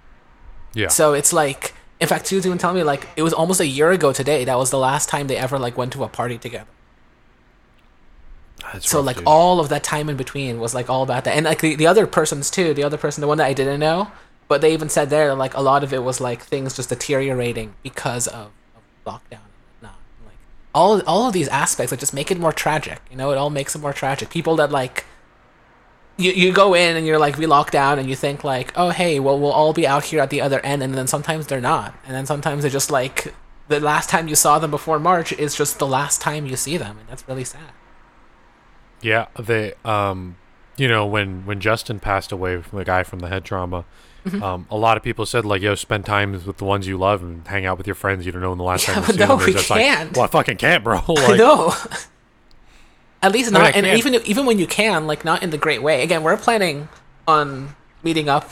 yeah. so it's like in fact she was even telling me like it was almost a year ago today that was the last time they ever like went to a party together That's so rough, like dude. all of that time in between was like all about that. And like the, the other persons too the other person the one that i didn't know but they even said there like a lot of it was like things just deteriorating because of, of lockdown and whatnot. Like all all of these aspects that just make it more tragic you know? It all makes it more tragic. People that like you, you go in and you're like we lock down and you think like oh hey well we'll all be out here at the other end and then sometimes they're not. And then sometimes they're just like the last time you saw them before march is just the last time you see them and that's really sad Yeah, they um you know, when when Justin passed away from the guy from the head trauma, Mm-hmm. um, a lot of people said like, "Yo, spend time with the ones you love and hang out with your friends you don't know when the last Yeah, time you (laughs) no, them." They're we like, can't. well, I fucking can't, bro. (laughs) I like, know. (laughs) At least not, I and can't- even even when you can, like not in the great way. Again, we're planning on meeting up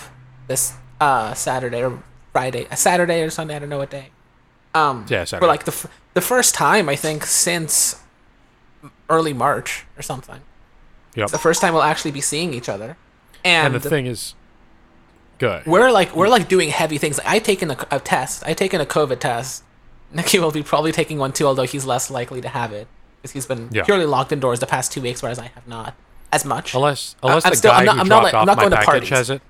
this uh Saturday or Friday, a Saturday or Sunday. I don't know what day. Um, Yeah, for Saturday. like the f- the first time I think since early March or something. Yep. It's the first time we'll actually be seeing each other, and, And the thing is, good. we're like we're like doing heavy things. Like I've taken a, a test. I've taken a COVID test. (laughs) Nikki will be probably taking one too, although he's less likely to have it because he's been Yeah. purely locked indoors the past two weeks, whereas I have not as much. Unless uh, unless I'm the still- guy I'm not- who I'm not dropped like- off I'm not my going to package parties. has it.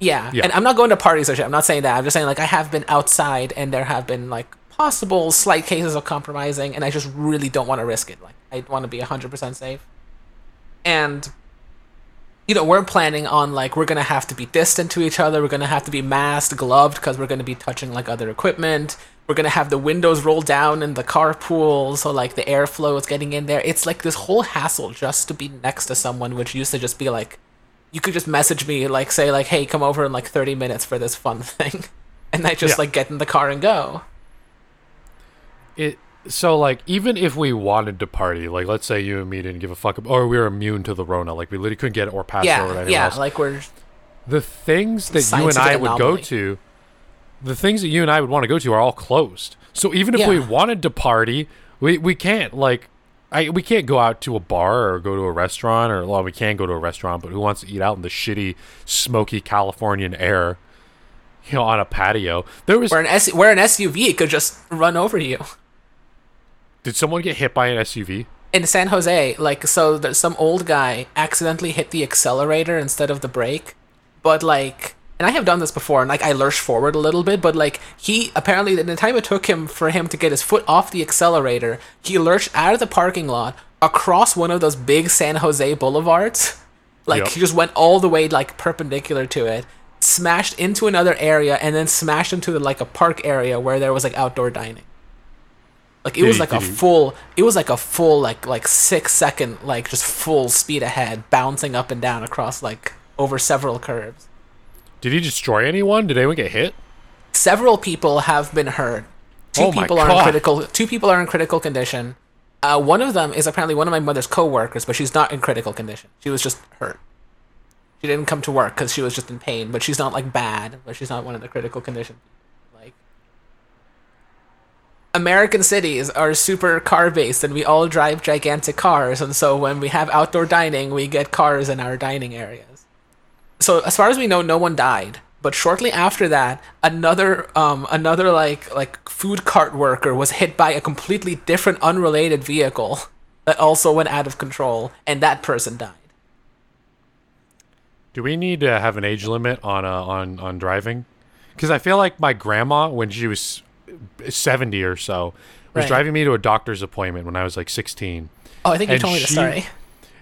yeah. Yeah. and I'm not going to parties or shit. I'm not saying that. I'm just saying like I have been outside and there have been like possible slight cases of compromising, and I just really don't want to risk it. Like I want to be 100% safe, and you know, we're planning on like we're gonna have to be distant to each other. We're gonna have to be masked, gloved, because we're gonna be touching like other equipment. We're gonna have the windows rolled down in the carpool, so like the airflow is getting in there. It's like this whole hassle just to be next to someone, which used to just be like, you could just message me, like say like, hey, come over in like thirty minutes for this fun (laughs) thing, and I just Yeah. like get in the car and go. It so like even if we wanted to party, like let's say you and me didn't give a fuck, or we were immune to the Rona, like we literally couldn't get it or pass it or Yeah, anything yeah, else. like we're the things that you and I would go to, the things that you and I would want to go to are all closed. So even if we wanted to party, we we can't like. I, we can't go out to a bar or go to a restaurant or well we can go to a restaurant but who wants to eat out in the shitty smoky Californian air you know on a patio there was we're an S we're an SUV. It could just run over you. Did someone get hit by an SUV in San Jose, like so there's some old guy accidentally hit the accelerator instead of the brake. But like and I have done this before and like I lurched forward a little bit, but like he apparently in the time it took him for him to get his foot off the accelerator, he lurched out of the parking lot across one of those big San Jose boulevards. Like Yep. he just went all the way like perpendicular to it, smashed into another area, and then smashed into like a park area where there was like outdoor dining. Like it was like a full, it was like a full like like six second like just full speed ahead, bouncing up and down across like over several curves. Did he destroy anyone? Did anyone get hit? Several people have been hurt. Two Oh people are in critical. Two people are in critical condition. Uh, one of them is apparently one of my mother's co-workers, but she's not in critical condition. She was just hurt. She didn't come to work because she was just in pain, but she's not like bad. But she's not one of the critical condition. American cities are super car based, and we all drive gigantic cars. And so when we have outdoor dining, we get cars in our dining areas so as far as we know, no one died. But shortly after that, another um another like like food cart worker was hit by a completely different, unrelated vehicle that also went out of control, and that person died. Do we need to have an age limit on uh, on on driving? Because I feel like my grandma, when she was seventy or so, was Right. driving me to a doctor's appointment when I was like sixteen. Oh, I think you told me the story.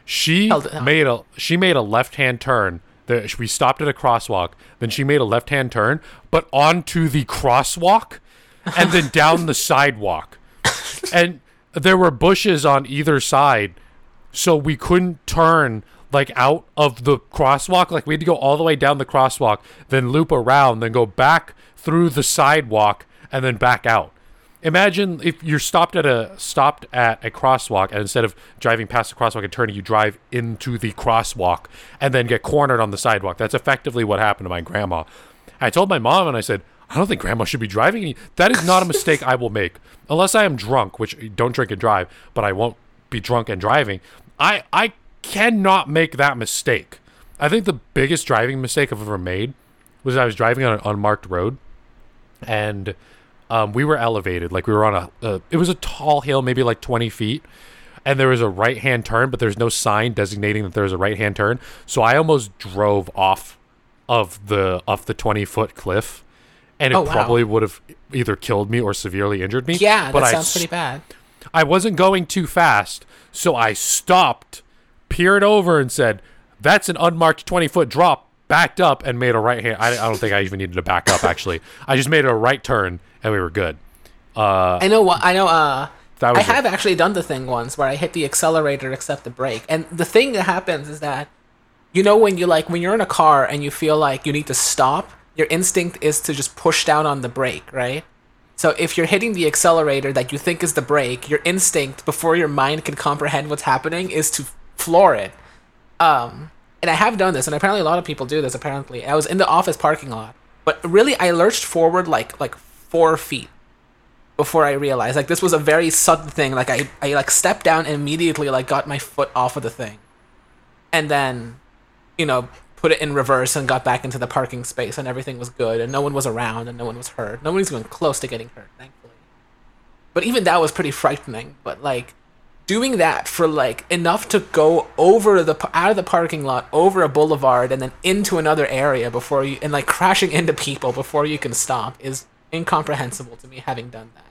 She made a she made a left hand turn. We stopped at a crosswalk. Then she made a left hand turn, but onto the crosswalk, and then (laughs) down the sidewalk. And there were bushes on either side, so we couldn't turn like out of the crosswalk. Like we had to go all the way down the crosswalk, then loop around, then go back through the sidewalk, and then back out. Imagine if you're stopped at a stopped at a crosswalk, and instead of driving past the crosswalk and turning, you drive into the crosswalk and then get cornered on the sidewalk. That's effectively what happened to my grandma. I told my mom, and I said, I don't think grandma should be driving. That is not a mistake I will make unless I am drunk, which eh, don't drink and drive, but I won't be drunk and driving. I I cannot make that mistake. I think the biggest driving mistake I've ever made was I was driving on an unmarked road and um, we were elevated like we were on a uh, it was a tall hill maybe like 20 feet and there was a right hand turn but there's no sign designating that there's a right hand turn so i almost drove off of the off the 20 foot cliff and it Oh, wow. probably would have either killed me or severely injured me Yeah, but that I sounds pretty bad. I wasn't going too fast, so I stopped, peered over, and said, "That's an unmarked twenty foot drop." Backed up and made a right hand. I, I don't think I even needed to back up. Actually, I just made a right turn and we were good. Uh, I know what I know. Uh, I was it. have actually done the thing once where I hit the accelerator except the brake. And the thing that happens is that you know when you like when you're in a car and you feel like you need to stop, your instinct is to just push down on the brake, right? So if you're hitting the accelerator that you think is the brake, your instinct before your mind can comprehend what's happening is to floor it. Um and I have done this and apparently a lot of people do this apparently. I was in the office parking lot, but really I lurched forward like like 4 feet before I realized like this was a very sudden thing. Like I, I like stepped down and immediately like got my foot off of the thing, and then, you know, put it in reverse and got back into the parking space and everything was good and no one was around and no one was hurt. No one was even close to getting hurt, thankfully. But even that was pretty frightening. But like doing that for like enough to go over the out of the parking lot over a boulevard and then into another area before you and like crashing into people before you can stop is incomprehensible to me having done that.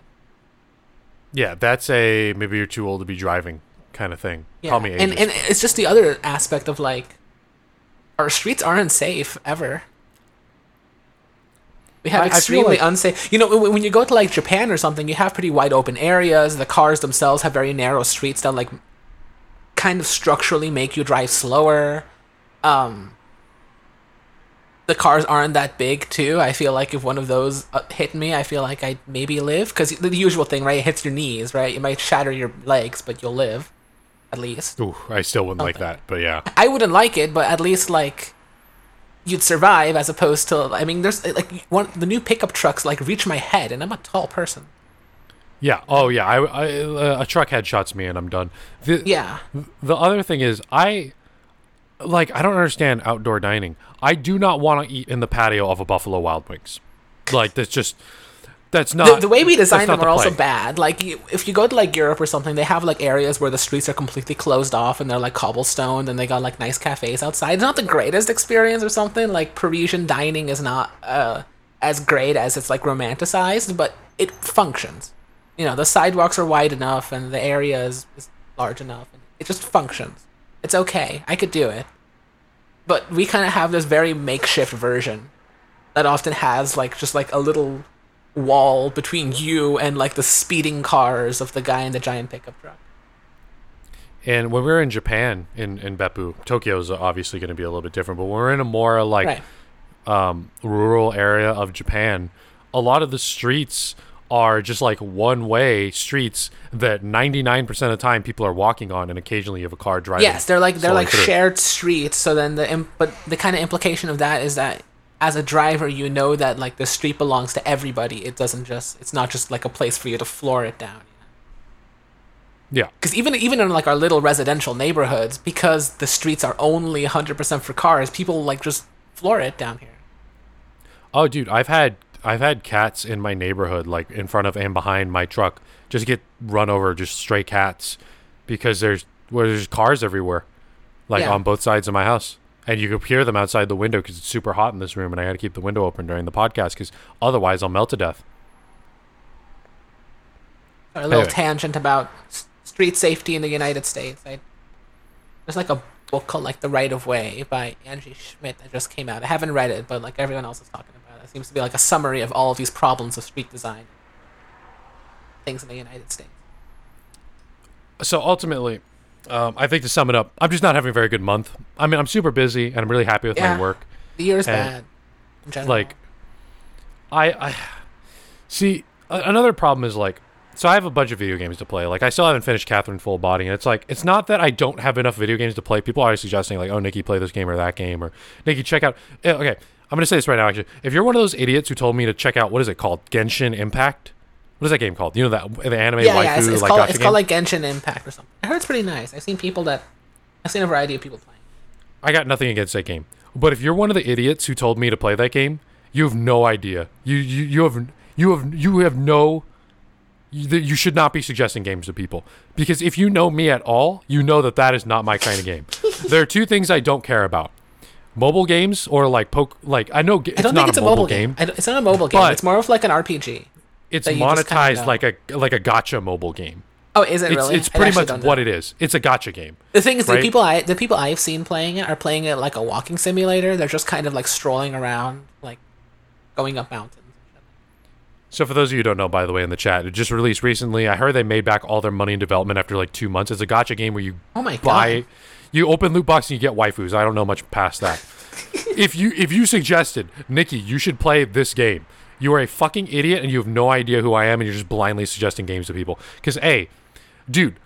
yeah, that's a maybe you're too old to be driving kind of thing. Call me and ageist. and it's just the other aspect of like our streets aren't safe ever. We have I- I extremely like- unsafe. You know, when you go to like Japan or something, you have pretty wide open areas. The cars themselves have very narrow streets that like kind of structurally make you drive slower. Um, the cars aren't that big too. I feel like if one of those uh, hit me, I feel like I'd maybe live because the usual thing, right? It hits your knees, right? You might shatter your legs, but you'll live, at least. Ooh, I still wouldn't like that, but yeah. I wouldn't like it, but at least like you'd survive as opposed to I mean there's like one the new pickup trucks like reach my head and I'm a tall person. Yeah. Oh, yeah. I, I uh, a truck headshots me and I'm done. The, Yeah. The other thing is, I like I don't understand outdoor dining. I do not want to eat in the patio of a Buffalo Wild Wings. Like that's just that's the, not the way we design that's not them are the also bad. Like you, if you go to like Europe or something, they have like areas where the streets are completely closed off and they're like cobblestone, and they got like nice cafes outside. It's not the greatest experience or something. Like Parisian dining is not uh, as great as it's like romanticized, but it functions. You know, the sidewalks are wide enough and the area is, is large enough. And it just functions. It's okay. I could do it. But we kind of have this very makeshift version that often has like just like a little wall between you and like the speeding cars of the guy in the giant pickup truck. And when we were in Japan, in in Beppu, Tokyo is obviously going to be a little bit different. But when we're in a more like Right. um, rural area of Japan, a lot of the streets are just like one way streets that 99% of the time people are walking on and occasionally you have a car driving. Yes, they're like they're like through. shared streets. So then the im- but the kind of implication of that is that as a driver, you know that like the street belongs to everybody. It doesn't just it's not just like a place for you to floor it down. Yeah. Because even even in like our little residential neighborhoods, because the streets are only 100% for cars, people like just floor it down here. Oh, dude, I've had I've had cats in my neighborhood, like in front of and behind my truck, just get run over, just stray cats, because there's well, there's cars everywhere, like Yeah. on both sides of my house, and you can hear them outside the window because it's super hot in this room, and I got to keep the window open during the podcast because otherwise I'll melt to death. A little Anyway. tangent about street safety in the United States. I, there's like a book called like The Right of Way by Angie Schmitt that just came out. I haven't read it, but like everyone else is talking about it. It seems to be like a summary of all of these problems of street design. Things in the United States. So ultimately, um, I think to sum it up, I'm just not having a very good month. I mean, I'm super busy and I'm really happy with Yeah. my work. The year's And, bad. Like I I see another problem is like so I have a bunch of video games to play. Like I still haven't finished Catherine Full Body, and it's like it's not that I don't have enough video games to play. People are always suggesting like, "Oh, Nikki, play this game or that game," or "Nikki, check out." eh, Okay, I'm gonna say this right now. Actually, if you're one of those idiots who told me to check out what is it called, Genshin Impact? What is that game called? You know that the anime yeah, waifu yeah, it's, it's like called it's game? called like Genshin Impact or something. I heard it's pretty nice. I've seen people that I've seen a variety of people playing. I got nothing against that game. But if you're one of the idiots who told me to play that game, you have no idea. You you, you have you have you have no you, you should not be suggesting games to people because if you know me at all, you know that that is not my kind of game. (laughs) there are two things I don't care about: mobile games or like poke. Like I know it's I don't not think it's a mobile game. I don't- it's not a mobile game. It's more of like an RPG. It's that you just kinda monetized like a like a gacha mobile game. Oh, is it It's really? it's pretty much what it is. It's a gacha game. The thing is, the people I the people I've seen playing it are playing it like a walking simulator. They're just kind of like strolling around, like going up mountains. So for those of you who don't know, by the way, in the chat, it just released recently. I heard they made back all their money in development after like two months. It's a gacha game where you Oh my buy, god! you open loot box and you get waifus. I don't know much past that. (laughs) if you if you suggested Nikki, you should play this game, you are a fucking idiot and you have no idea who I am and you're just blindly suggesting games to people. Because a, dude,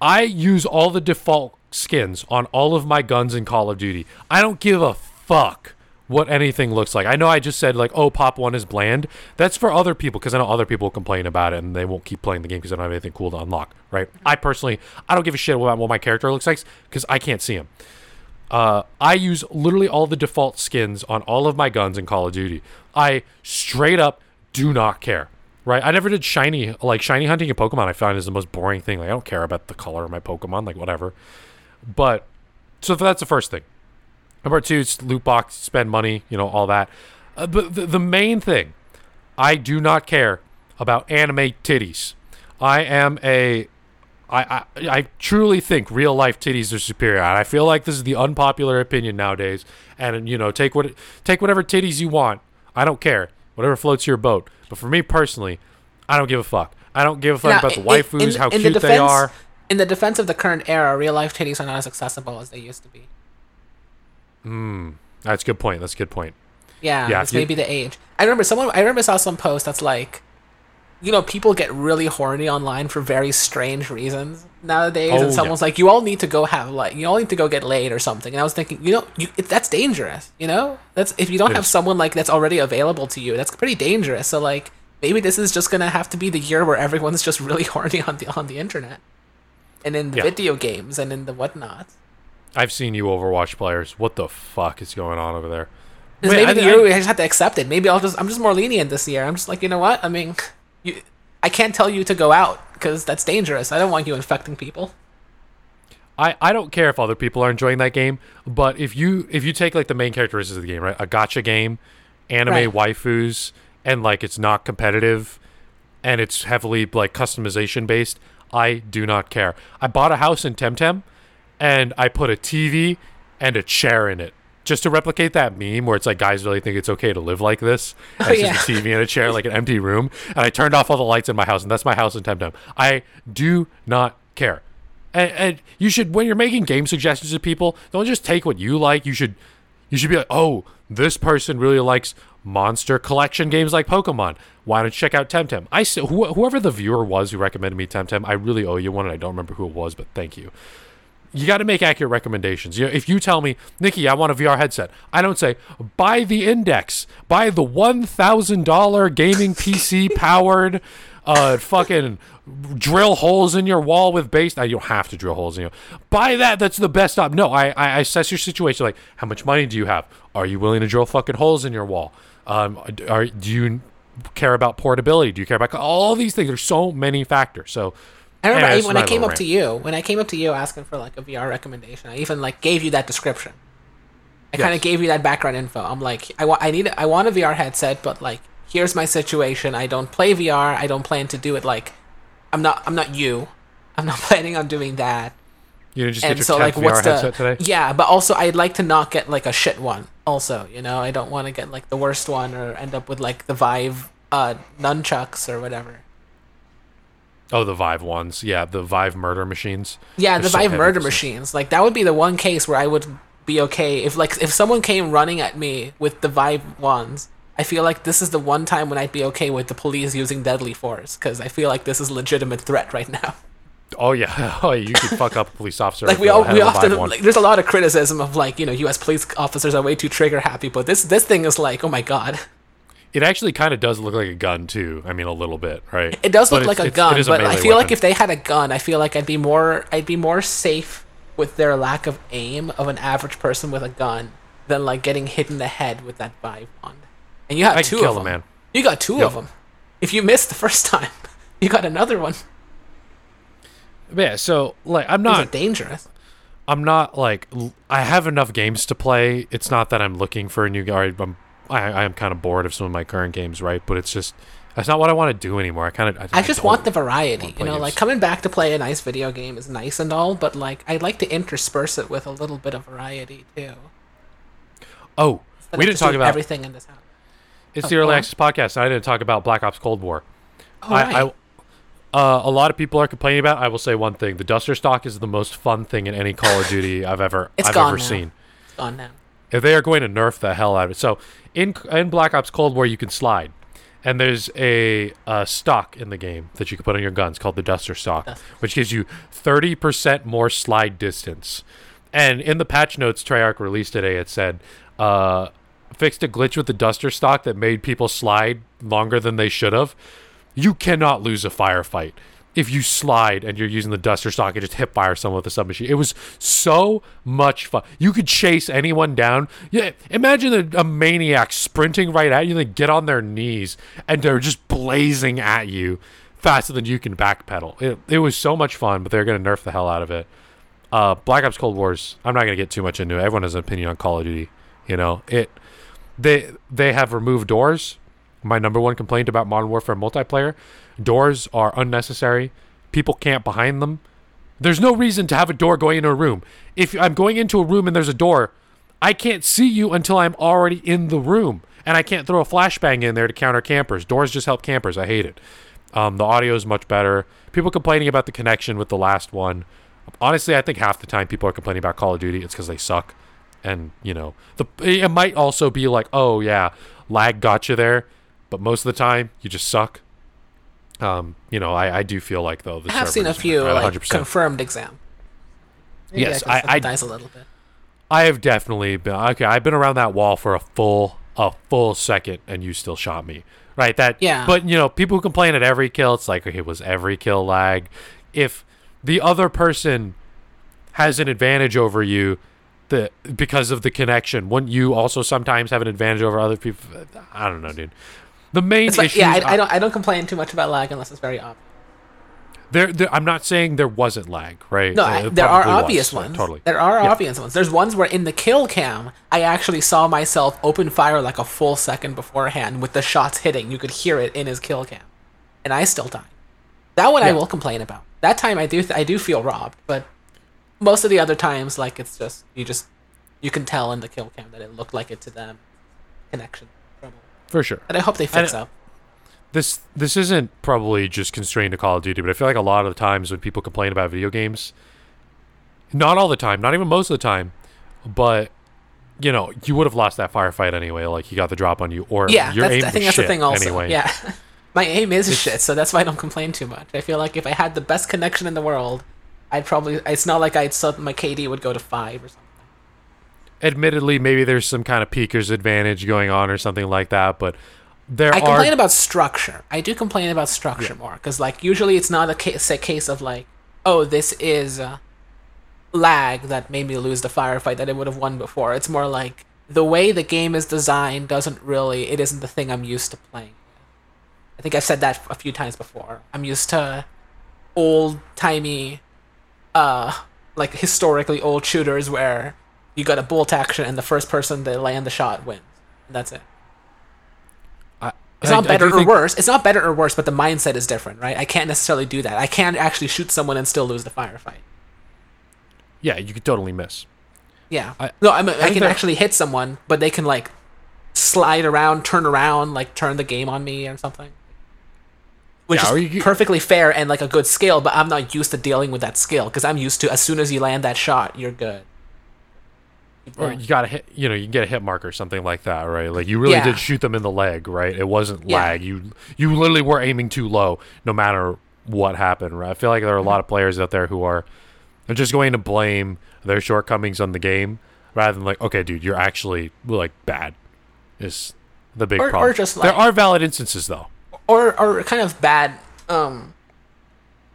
I use all the default skins on all of my guns in Call of Duty. I don't give a fuck what anything looks like. I know I just said like, oh, pop one is bland. That's for other people because I know other people complain about it and they won't keep playing the game because they don't have anything cool to unlock. Right? I personally, I don't give a shit about what my character looks like because I can't see him. Uh, I use literally all the default skins on all of my guns in Call of Duty. I straight up do not care. Right? I never did shiny like shiny hunting in Pokemon. I find is the most boring thing. Like I don't care about the color of my Pokemon. Like whatever. But so that's the first thing. Number two, it's loot box, spend money, you know, all that. Uh, but the, the main thing, I do not care about anime titties. I am a I, I I truly think real life titties are superior. And I feel like this is the unpopular opinion nowadays. And you know, take what take whatever titties you want. I don't care. Whatever floats your boat. But for me personally, I don't give a fuck. I don't give a fuck Now, about the waifus, in- how in the cute they are. In the defense of the current era, real life titties are not as accessible as they used to be. Hmm. That's a good point. That's a good point. Yeah, Yeah, it's maybe the age. I remember someone. I remember saw some post that's like, you know, people get really horny online for very strange reasons nowadays, Oh, and someone's like, you all need to go have like, you all need to go get laid or something. And I was thinking, you know, you, it, that's dangerous. You know, that's if you don't It have is. someone like that's already available to you, that's pretty dangerous. So like, maybe this is just gonna have to be the year where everyone's just really (laughs) horny on the on the internet, and in the Yeah. video games and in the whatnot. I've seen you Overwatch players. What the fuck is going on over there? Wait, maybe I- the year I- we just have to accept it. Maybe I'll just I'm just more lenient this year. I'm just like you know what? I mean, you, I can't tell you to go out because that's dangerous. I don't want you infecting people. I, I don't care if other people are enjoying that game, but if you if you take like the main characteristics of the game, right? A gacha game, anime Right. waifus, and like it's not competitive and it's heavily like customization based, I do not care. I bought a house in Temtem and I put a TV and a chair in it. Just to replicate that meme where it's like guys really think it's okay to live like this. Oh, and Oh, it's yeah. just a TV and a chair, like an empty room. And I turned off all the lights in my house, and that's my house in Temtem. I do not care. And, and you should when you're making game suggestions to people, don't just take what you like. You should you should be like, oh, this person really likes monster collection games like Pokemon. Why don't you check out Temtem? I who, whoever the viewer was who recommended me Temtem, I really owe you one, and I don't remember who it was, but thank you. You got to make accurate recommendations. You know, if you tell me, Nikki, I want a VR headset, I don't say buy the Index, buy the one thousand dollar gaming PC (laughs) powered, uh, fucking drill holes in your wall with base. Now you don't have to drill holes in your. Buy that. That's the best op. No, I, I assess your situation. Like, how much money do you have? Are you willing to drill fucking holes in your wall? Um, are do you care about portability? Do you care about all these things? There's so many factors. So. I remember I- when I came up to you, when I came up to you asking for like a VR recommendation, I even like gave you that description. I kind of gave you that background info. I'm like, I want, I need, I want a VR headset, but like, here's my situation. I don't play VR. I don't plan to do it. Like, I'm not, I'm not you. I'm not (laughs) planning on doing that. You didn't just get And your so, like, VR what's the? headset today? Yeah, but also, I'd like to not get like a shit one. Also, you know, I don't want to get like the worst one or end up with like the Vive uh, nunchucks or whatever. Oh, the Vive wands. Yeah, the Vive murder machines. Yeah, They're the so Vive murder machines. Like that would be the one case where I would be okay if like if someone came running at me with the Vive wands. I feel like this is the one time when I'd be okay with the police using deadly force because I feel like this is a legitimate threat right now. Oh yeah, (laughs) oh yeah, you could fuck up a police officer. Like we all we often like, there's a lot of criticism of like you know U.S. police officers are way too trigger happy, but this this thing is like oh my god, It actually kind of does look like a gun too. I mean, a little bit, right? it does But look like a gun, it is a but I melee feel like if they had a gun, I feel like I'd be more I'd be more safe with their lack of aim of an average person with a gun than like getting hit in the head with that Vive wand. And you have I two kill of them, them. man. You got two Yep. of them. If you miss the first (laughs) time, you got another one. yeah. So like, I'm not. dangerous. I'm not like. I have enough games to play. It's not that I'm looking for a new guy. I'm. I, I am kind of bored of some of my current games, right? But it's just that's not what I want to do anymore. I kind of. I just want the variety. You play know, like coming back to play a nice video game is nice and all, but like I'd like to intersperse it with a little bit of variety too. Oh, Instead we didn't talk about. everything in this house. It's Oh, the early access podcast. I didn't talk about Black Ops Cold War. Oh, I, right. I, uh, a lot of people are complaining about. I will say one thing: the Duster Stock is the most fun thing in any Call of Duty I've ever It's I've ever now. seen. It's gone now. If they are going to nerf the hell out of it. So in in Black Ops Cold War, you can slide, and there's a, uh stock in the game that you can put on your guns called the Duster Stock, which gives you thirty percent more slide distance. And in the patch notes Treyarch released today, it said. Uh, fixed a glitch with the duster stock that made people slide longer than they should have. You cannot lose a firefight if you slide and you're using the duster stock and just hip fire someone with a submachine. It was so much fun. You could chase anyone down. Yeah, imagine a, a maniac sprinting right at you and they get on their knees and they're just blazing at you faster than you can backpedal. It, it was so much fun, but they're to nerf the hell out of it. Uh, Black Ops Cold Wars. I'm not to get too much into it. Everyone has an opinion on Call of Duty. You know it. They they have removed doors. My number one complaint about Modern Warfare multiplayer: doors are unnecessary. People camp behind them. There's no reason to have a door going into a room. If I'm going into a room and there's a door, I can't see you until I'm already in the room, and I can't throw a flashbang in there to counter campers. Doors just help campers. I hate it. Um, the audio is much better. People complaining about the connection with the last one. Honestly, I think half the time people are complaining about Call of Duty, it's because they suck. And you know, the it might also be like, oh yeah, lag got you there, but most of the time you just suck. Um, you know, I, I do feel like though the I have seen a few like confirmed exam. Maybe Yes, I- I- sympathize a little bit. I have definitely been okay. I've been around that wall for a full a full second, and you still shot me. Right? That Yeah. But you know, people who complain at every kill, it's like okay, was every kill lag? If the other person has an advantage over you, the because of the connection. Wouldn't you also sometimes have an advantage over other people? I don't know, dude. The main like, issue. yeah, I, I don't I don't complain too much about lag unless it's very obvious. There, there, I'm not saying there wasn't lag, right? No, Uh, I, there are obvious was, ones. Totally. There are Yeah. obvious ones. There's ones where in the kill cam, I actually saw myself open fire like a full second beforehand with the shots hitting. You could hear it in his kill cam, and I still died. That one I will complain about. That time I do th- I do feel robbed, but most of the other times, like it's just you just you can tell in the kill cam that it looked like it to them. Connection. For sure. And I hope they fix it- up. This this isn't probably just constrained to Call of Duty, but I feel like a lot of the times when people complain about video games, not all the time, not even most of the time, but you know, you would have lost that firefight anyway. Like he got the drop on you, or Yeah, your aim I think that's the thing also. Anyway, Yeah. (laughs) My aim is shit, so that's why I don't complain too much. I feel like if I had the best connection in the world, I'd probably. It's not like I'd thought my KD would go to five or something. Admittedly, maybe there's some kind of peeker's advantage going on or something like that, but there I are complain about structure. I do complain about structure more because, like, usually it's not a case, a case of like, oh, this is uh, lag that made me lose the firefight that I would have won before. It's more like the way the game is designed doesn't really. It isn't the thing I'm used to playing. I think I've said that a few times before. I'm used to old timey, uh, like historically old shooters where you got a bolt action and the first person to land the shot wins. And that's it. I, It's not I better do or think- worse. It's not better or worse, but the mindset is different, right? I can't necessarily do that. I can't actually shoot someone and still lose the firefight. Yeah, you could totally miss. Yeah. I- no, I, mean, I can that- actually hit someone, but they can like slide around, turn around, like turn the game on me or something. Which Yeah, is you perfectly fair and like a good skill, but I'm not used to dealing with that skill because I'm used to as soon as you land that shot, you're good. Or you got to hit, you know, you can get a hit mark or something like that, right? Like you really Yeah. did shoot them in the leg, right? It wasn't Yeah. lag. You you literally were aiming too low, no matter what happened. Right? I feel like there are a lot of players out there who are they're just going to blame their shortcomings on the game rather than like, okay, dude, you're actually like bad. Is the big Or- or problem. just, there are valid instances though. or or kind of bad um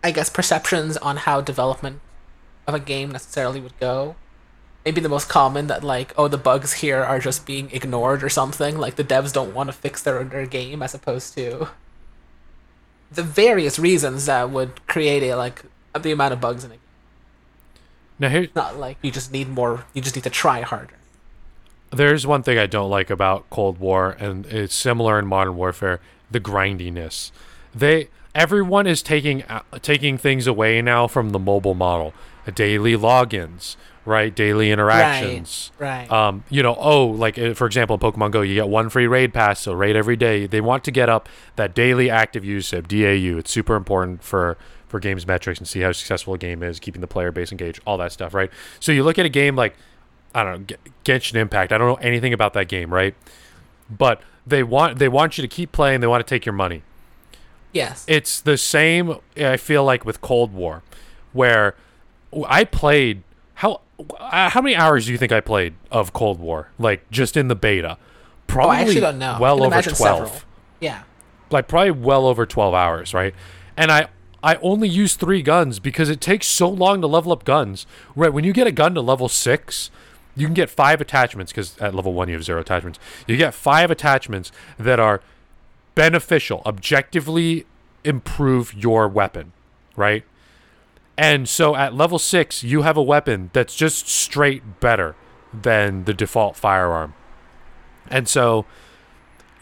i guess perceptions on how development of a game necessarily would go maybe the most common that like oh the bugs here are just being ignored or something like the devs don't want to fix their their game as opposed to the various reasons that would create a like the amount of bugs in it Now here, not like you just need more you just need to try harder There's one thing I don't like about Cold War, and it's similar in Modern Warfare: the grindiness. They everyone is taking uh, taking things away now from the mobile model. Daily logins, right? Daily interactions. right Um, you know, oh, like uh, for example, in Pokemon Go, you get one free raid pass, so raid every day. They want to get up that daily active usage, DAU. It's super important for for games metrics and see how successful a game is, keeping the player base engaged, all that stuff, right? So you look at a game like I don't know, Genshin Impact. I don't know anything about that game, right? But they want they want you to keep playing. They want to take your money yes it's the same i feel like with cold war where i played how uh, how many hours do you think i played of cold war? Like just in the beta? Oh probably i actually don't know. Well over 12 several. yeah. Like probably well over 12 hours right? And i i only use three guns because it takes so long to level up guns. Right when you get a gun to level six you can get five attachments because at level one you have zero attachments. You get five attachments that are beneficial objectively improve your weapon right and so at level six you have a weapon that's just straight better than the default firearm and so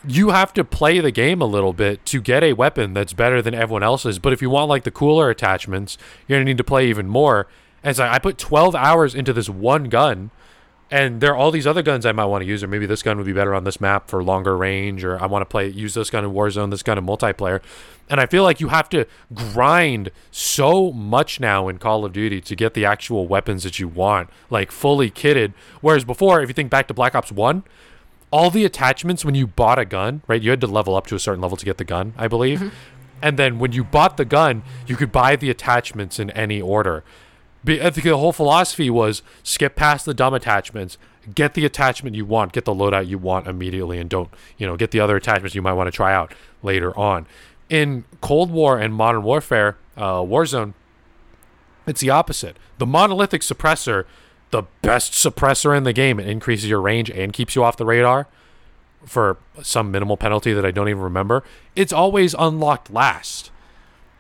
you have to play the game a little bit to get a weapon that's better than everyone else's. But if you want like the cooler attachments, you're gonna need to play even more. And like I put 12 hours into this one gun, and there are all these other guns I might want to use, or maybe this gun would be better on this map for longer range, or I want to play use this gun in Warzone, this gun in multiplayer. And I feel like you have to grind so much now in Call of Duty to get the actual weapons that you want, like fully kitted. Whereas before, if you think back to Black Ops 1, all the attachments when you bought a gun, right? You had to level up to a certain level to get the gun, I believe. Mm-hmm. And then when you bought the gun, you could buy the attachments in any order. I think the whole philosophy was skip past the dumb attachments, get the attachment you want, get the loadout you want immediately, and don't, you know, get the other attachments you might want to try out later on. In Cold War and Modern Warfare, uh, Warzone, it's the opposite. The monolithic suppressor the best suppressor in the game. It increases your range and keeps you off the radar for some minimal penalty that I don't even remember. It's always unlocked last.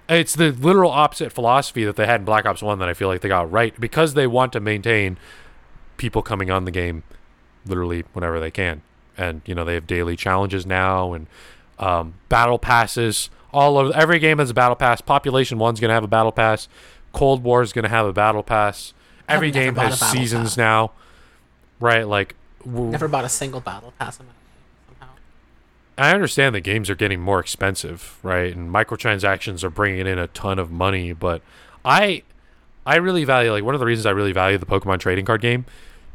It's the literal opposite philosophy that they had in Black Ops 1 that I feel like they got right because they want to maintain people coming on the game literally whenever they can. And, you know, they have daily challenges now and um, battle passes. All of every game has a battle pass. Population 1's going to have a battle pass. Cold War is going to have a battle pass. Every game has seasons pass. now. Right? Like, w- Never bought a single battle pass in my life somehow. I understand that games are getting more expensive, right? And microtransactions are bringing in a ton of money, but I I really value like one of the reasons I really value the Pokemon trading card game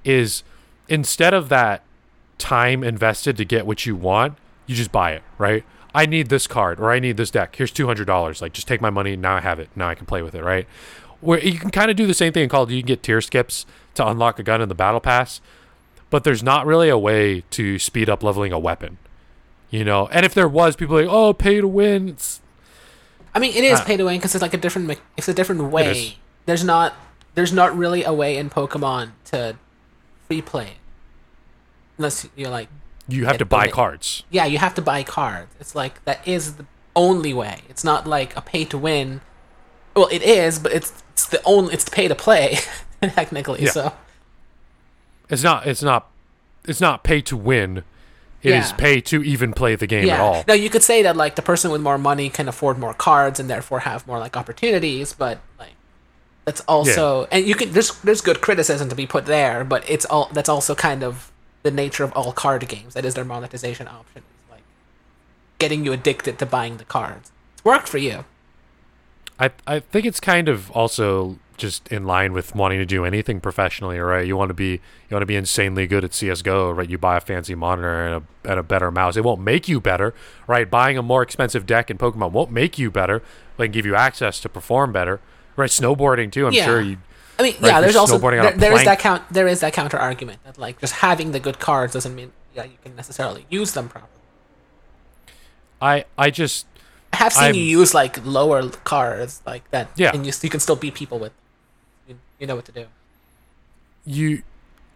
is instead of that time invested to get what you want, you just buy it, right? I need this card or I need this deck. Here's $200. Like just take my money, now I have it. Now I can play with it, right? Where you can kind of do the same thing in Call of Duty. You can get tier skips to unlock a gun in the battle pass, but there's not really a way to speed up leveling a weapon you know and if there was people are like oh pay to win it's I mean, it is Uh, pay to win because it's like a different. me- It's a different way. There's not. There's not really a way in Pokemon to free play. Unless you're like, you have to buy cards yeah, you have to buy cards. It's like that is the only way. It's not like a pay to win. Well, it is, but it's it's the only. It's pay to play, (laughs) technically. Yeah. So it's not it's not it's not pay to win It is Yeah. pay to even play the game yeah. at all Now you could say that like the person with more money can afford more cards and therefore have more like opportunities, but like that's also and you can there's there's good criticism to be put there, but it's all that's also kind of the nature of all card games. That is their monetization option. Is like getting you addicted to buying the cards. It's worked for you. I I think it's kind of also just in line with wanting to do anything professionally, right? You want to be you want to be insanely good at CS:GO, right? You buy a fancy monitor and a and a better mouse. It won't make you better, right? Buying a more expensive deck in Pokemon won't make you better, but can give you access to perform better, right? Snowboarding too. I'm Yeah. sure you. I mean, Right, yeah, there's also snowboarding on a there, there is that count there is that counter argument that like just having the good cards doesn't mean yeah you can necessarily use them properly. I I just I have seen I'm- you use like lower cards like that, Yeah. and you you can still beat people with. You, know what to do. you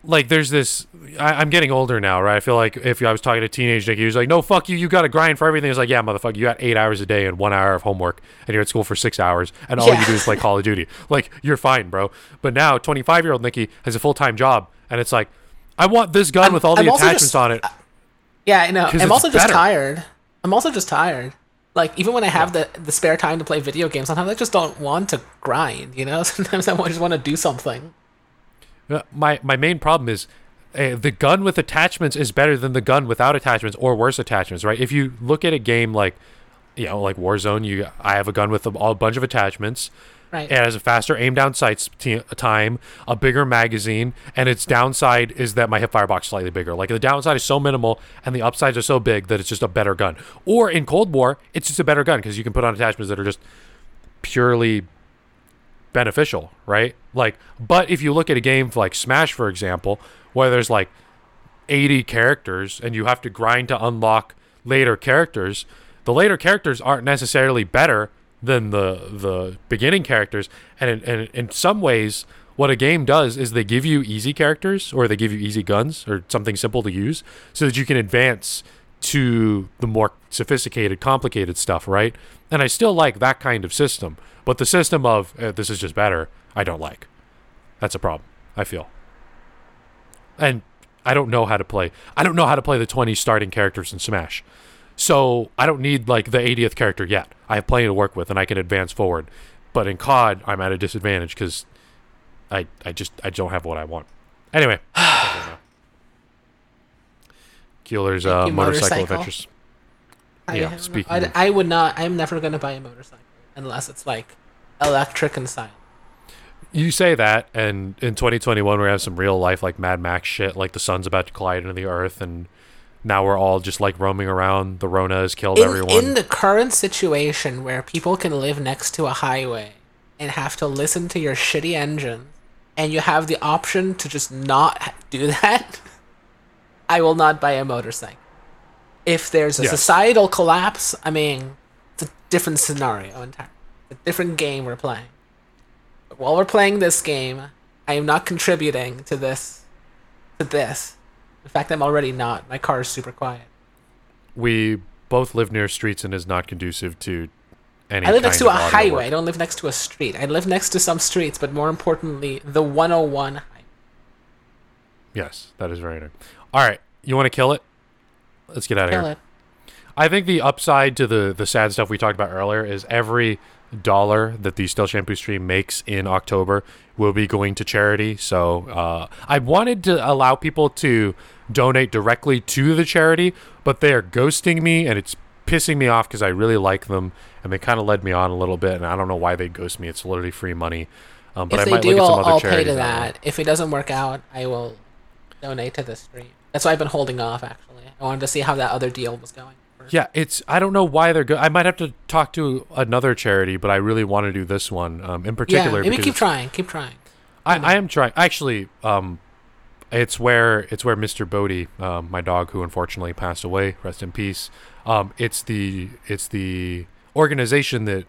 like there's this I, i'm getting older now right i feel like if i was talking to teenage nick he was like no fuck you you gotta grind for everything it's like yeah motherfucker you got eight hours a day and one hour of homework and you're at school for six hours and all Yeah. you do is play call of duty like you're fine bro but now 25 year old nikki has a full-time job and it's like i want this gun I'm- with all the attachments just- on it uh, Yeah, I know I'm also just better. tired. I'm also just tired. Like even when I have the the spare time to play video games, sometimes I just don't want to grind. You know, (laughs) sometimes I just want to do something. Uh, my my main problem is uh, the gun with attachments is better than the gun without attachments or worse attachments right if you look at a game like you know like warzone you i have a gun with a, a bunch of attachments Right. it has a faster aim down sight t- time a bigger magazine and its downside is that my hip fire box is slightly bigger like the downside is so minimal and the upsides are so big that it's just a better gun or in cold war it's just a better gun because you can put on attachments that are just purely beneficial, right? Like, but if you look at a game like Smash, for example, where there's like 80 characters and you have to grind to unlock later characters, the later characters aren't necessarily better than the the beginning characters. And in, and in some ways, what a game does is they give you easy characters or they give you easy guns or something simple to use so that you can advance to the more sophisticated, complicated stuff, right? And I still like that kind of system, but the system of uh, this is just better, I don't like. That's a problem. I feel, and I don't know how to play. I don't know how to play the twenty starting characters in Smash, so I don't need like the 80th character yet. I have plenty to work with, and I can advance forward. But in COD, I'm at a disadvantage because I I just I don't have what I want. Anyway. (sighs) Keeler's uh, motorcycle, motorcycle. adventures. I Yeah, speaking I, of- I would not. I'm never gonna buy a motorcycle unless it's like electric and silent. You say that, and in 2021 we have some real life like Mad Max shit, like the sun's about to collide into the earth, and now we're all just like roaming around. The Rona has killed In, everyone. in the current situation where people can live next to a highway and have to listen to your shitty engine, and you have the option to just not do that, (laughs) I will not buy a motorcycle. If there's a Yes. societal collapse, I mean, it's a different scenario entirely. It's a different game we're playing. But while we're playing this game, I am not contributing to this. To this. In fact, I'm already not. My car is super quiet. We both live near streets and is not conducive to any. I live next to a highway. work. I don't live next to a street. I live next to some streets, but more importantly, the 101 highway. Yes, that is very nice. All right, you want to kill it? Let's get out of Kill here. it. I think the upside to the the sad stuff we talked about earlier is every dollar that the Stealth Shampoo stream makes in October will be going to charity. So uh, I wanted to allow people to donate directly to the charity, but they are ghosting me and it's pissing me off because I really like them and they kind of led me on a little bit and I don't know why they ghost me. It's literally free money. Um, but if I might do, look at some I'll, other I'll pay to that. If it doesn't work out, I will donate to the stream. That's why I've been holding off. Actually, I wanted to see how that other deal was going. Yeah, it's I don't know why they're good. I might have to talk to another charity, but I really want to do this one um, in Yeah, particular. maybe keep trying. Keep trying. I, I am trying. Actually, um, it's where it's where Mr. Bodie, um, my dog, who unfortunately passed away, rest in peace. Um, it's the it's the organization that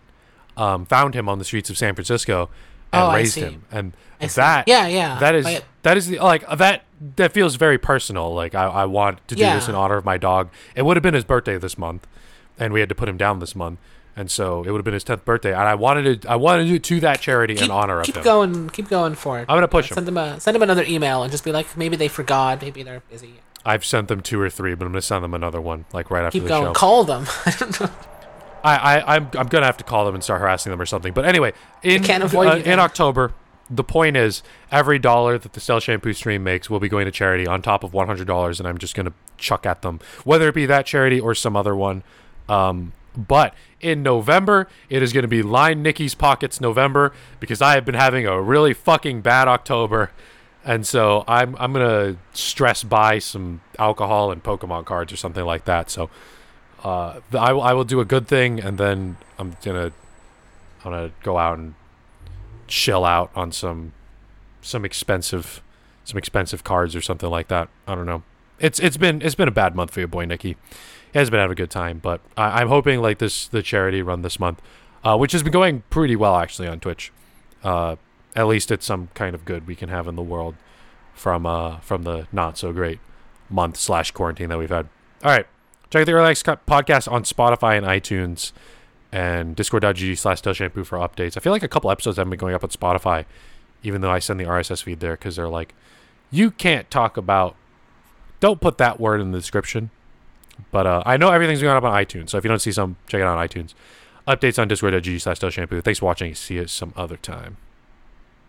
um, found him on the streets of San Francisco and Oh, raised him, and I see. that Yeah, yeah. that is that is the like that that feels very personal. Like I, I want to do this in honor of my dog. It would have been his birthday this month, and we had to put him down this month, and so it would have been his tenth birthday. And I wanted to I wanted to do it to that charity keep, in honor of keep him. going. Keep going for it. I'm gonna push him. Send them a send them another email and just be like, maybe they forgot. Maybe they're busy. I've sent them two or three, but I'm gonna send them another one like right after Keep the going. show. Call them. (laughs) I. I, I I'm I'm gonna have to call them and start harassing them or something. But anyway, in can't avoid uh, in. October, the point is every dollar that the Stealth Shampoo stream makes will be going to charity on top of one hundred dollars, and I'm just gonna chuck at them, whether it be that charity or some other one. Um, but in November, it is going to be line Nikki's pockets November because I have been having a really fucking bad October, and so I'm I'm gonna stress buy some alcohol and Pokemon cards or something like that. So uh, I I will do a good thing, and then I'm gonna I'm gonna go out and chill out on some some expensive some expensive cards or something like that. I don't know. It's it's been it's been a bad month for your boy Nikki. He has been having a good time, but I, I'm hoping like this the charity run this month, uh, which has been going pretty well actually on Twitch. Uh, at least it's some kind of good we can have in the world from uh from the not so great month slash quarantine that we've had. All right, check out the Relax Co- podcast on Spotify and iTunes, and Discord.gg slash Stealth Shampoo for updates. I feel like a couple episodes haven't been going up on Spotify, even though I send the RSS feed there because they're like, you can't talk about. Don't put that word in the description. But uh, I know everything's going up on iTunes, so if you don't see some, check it out on iTunes. Updates on Discord.gg slash Stealth Shampoo. Thanks for watching. See you some other time.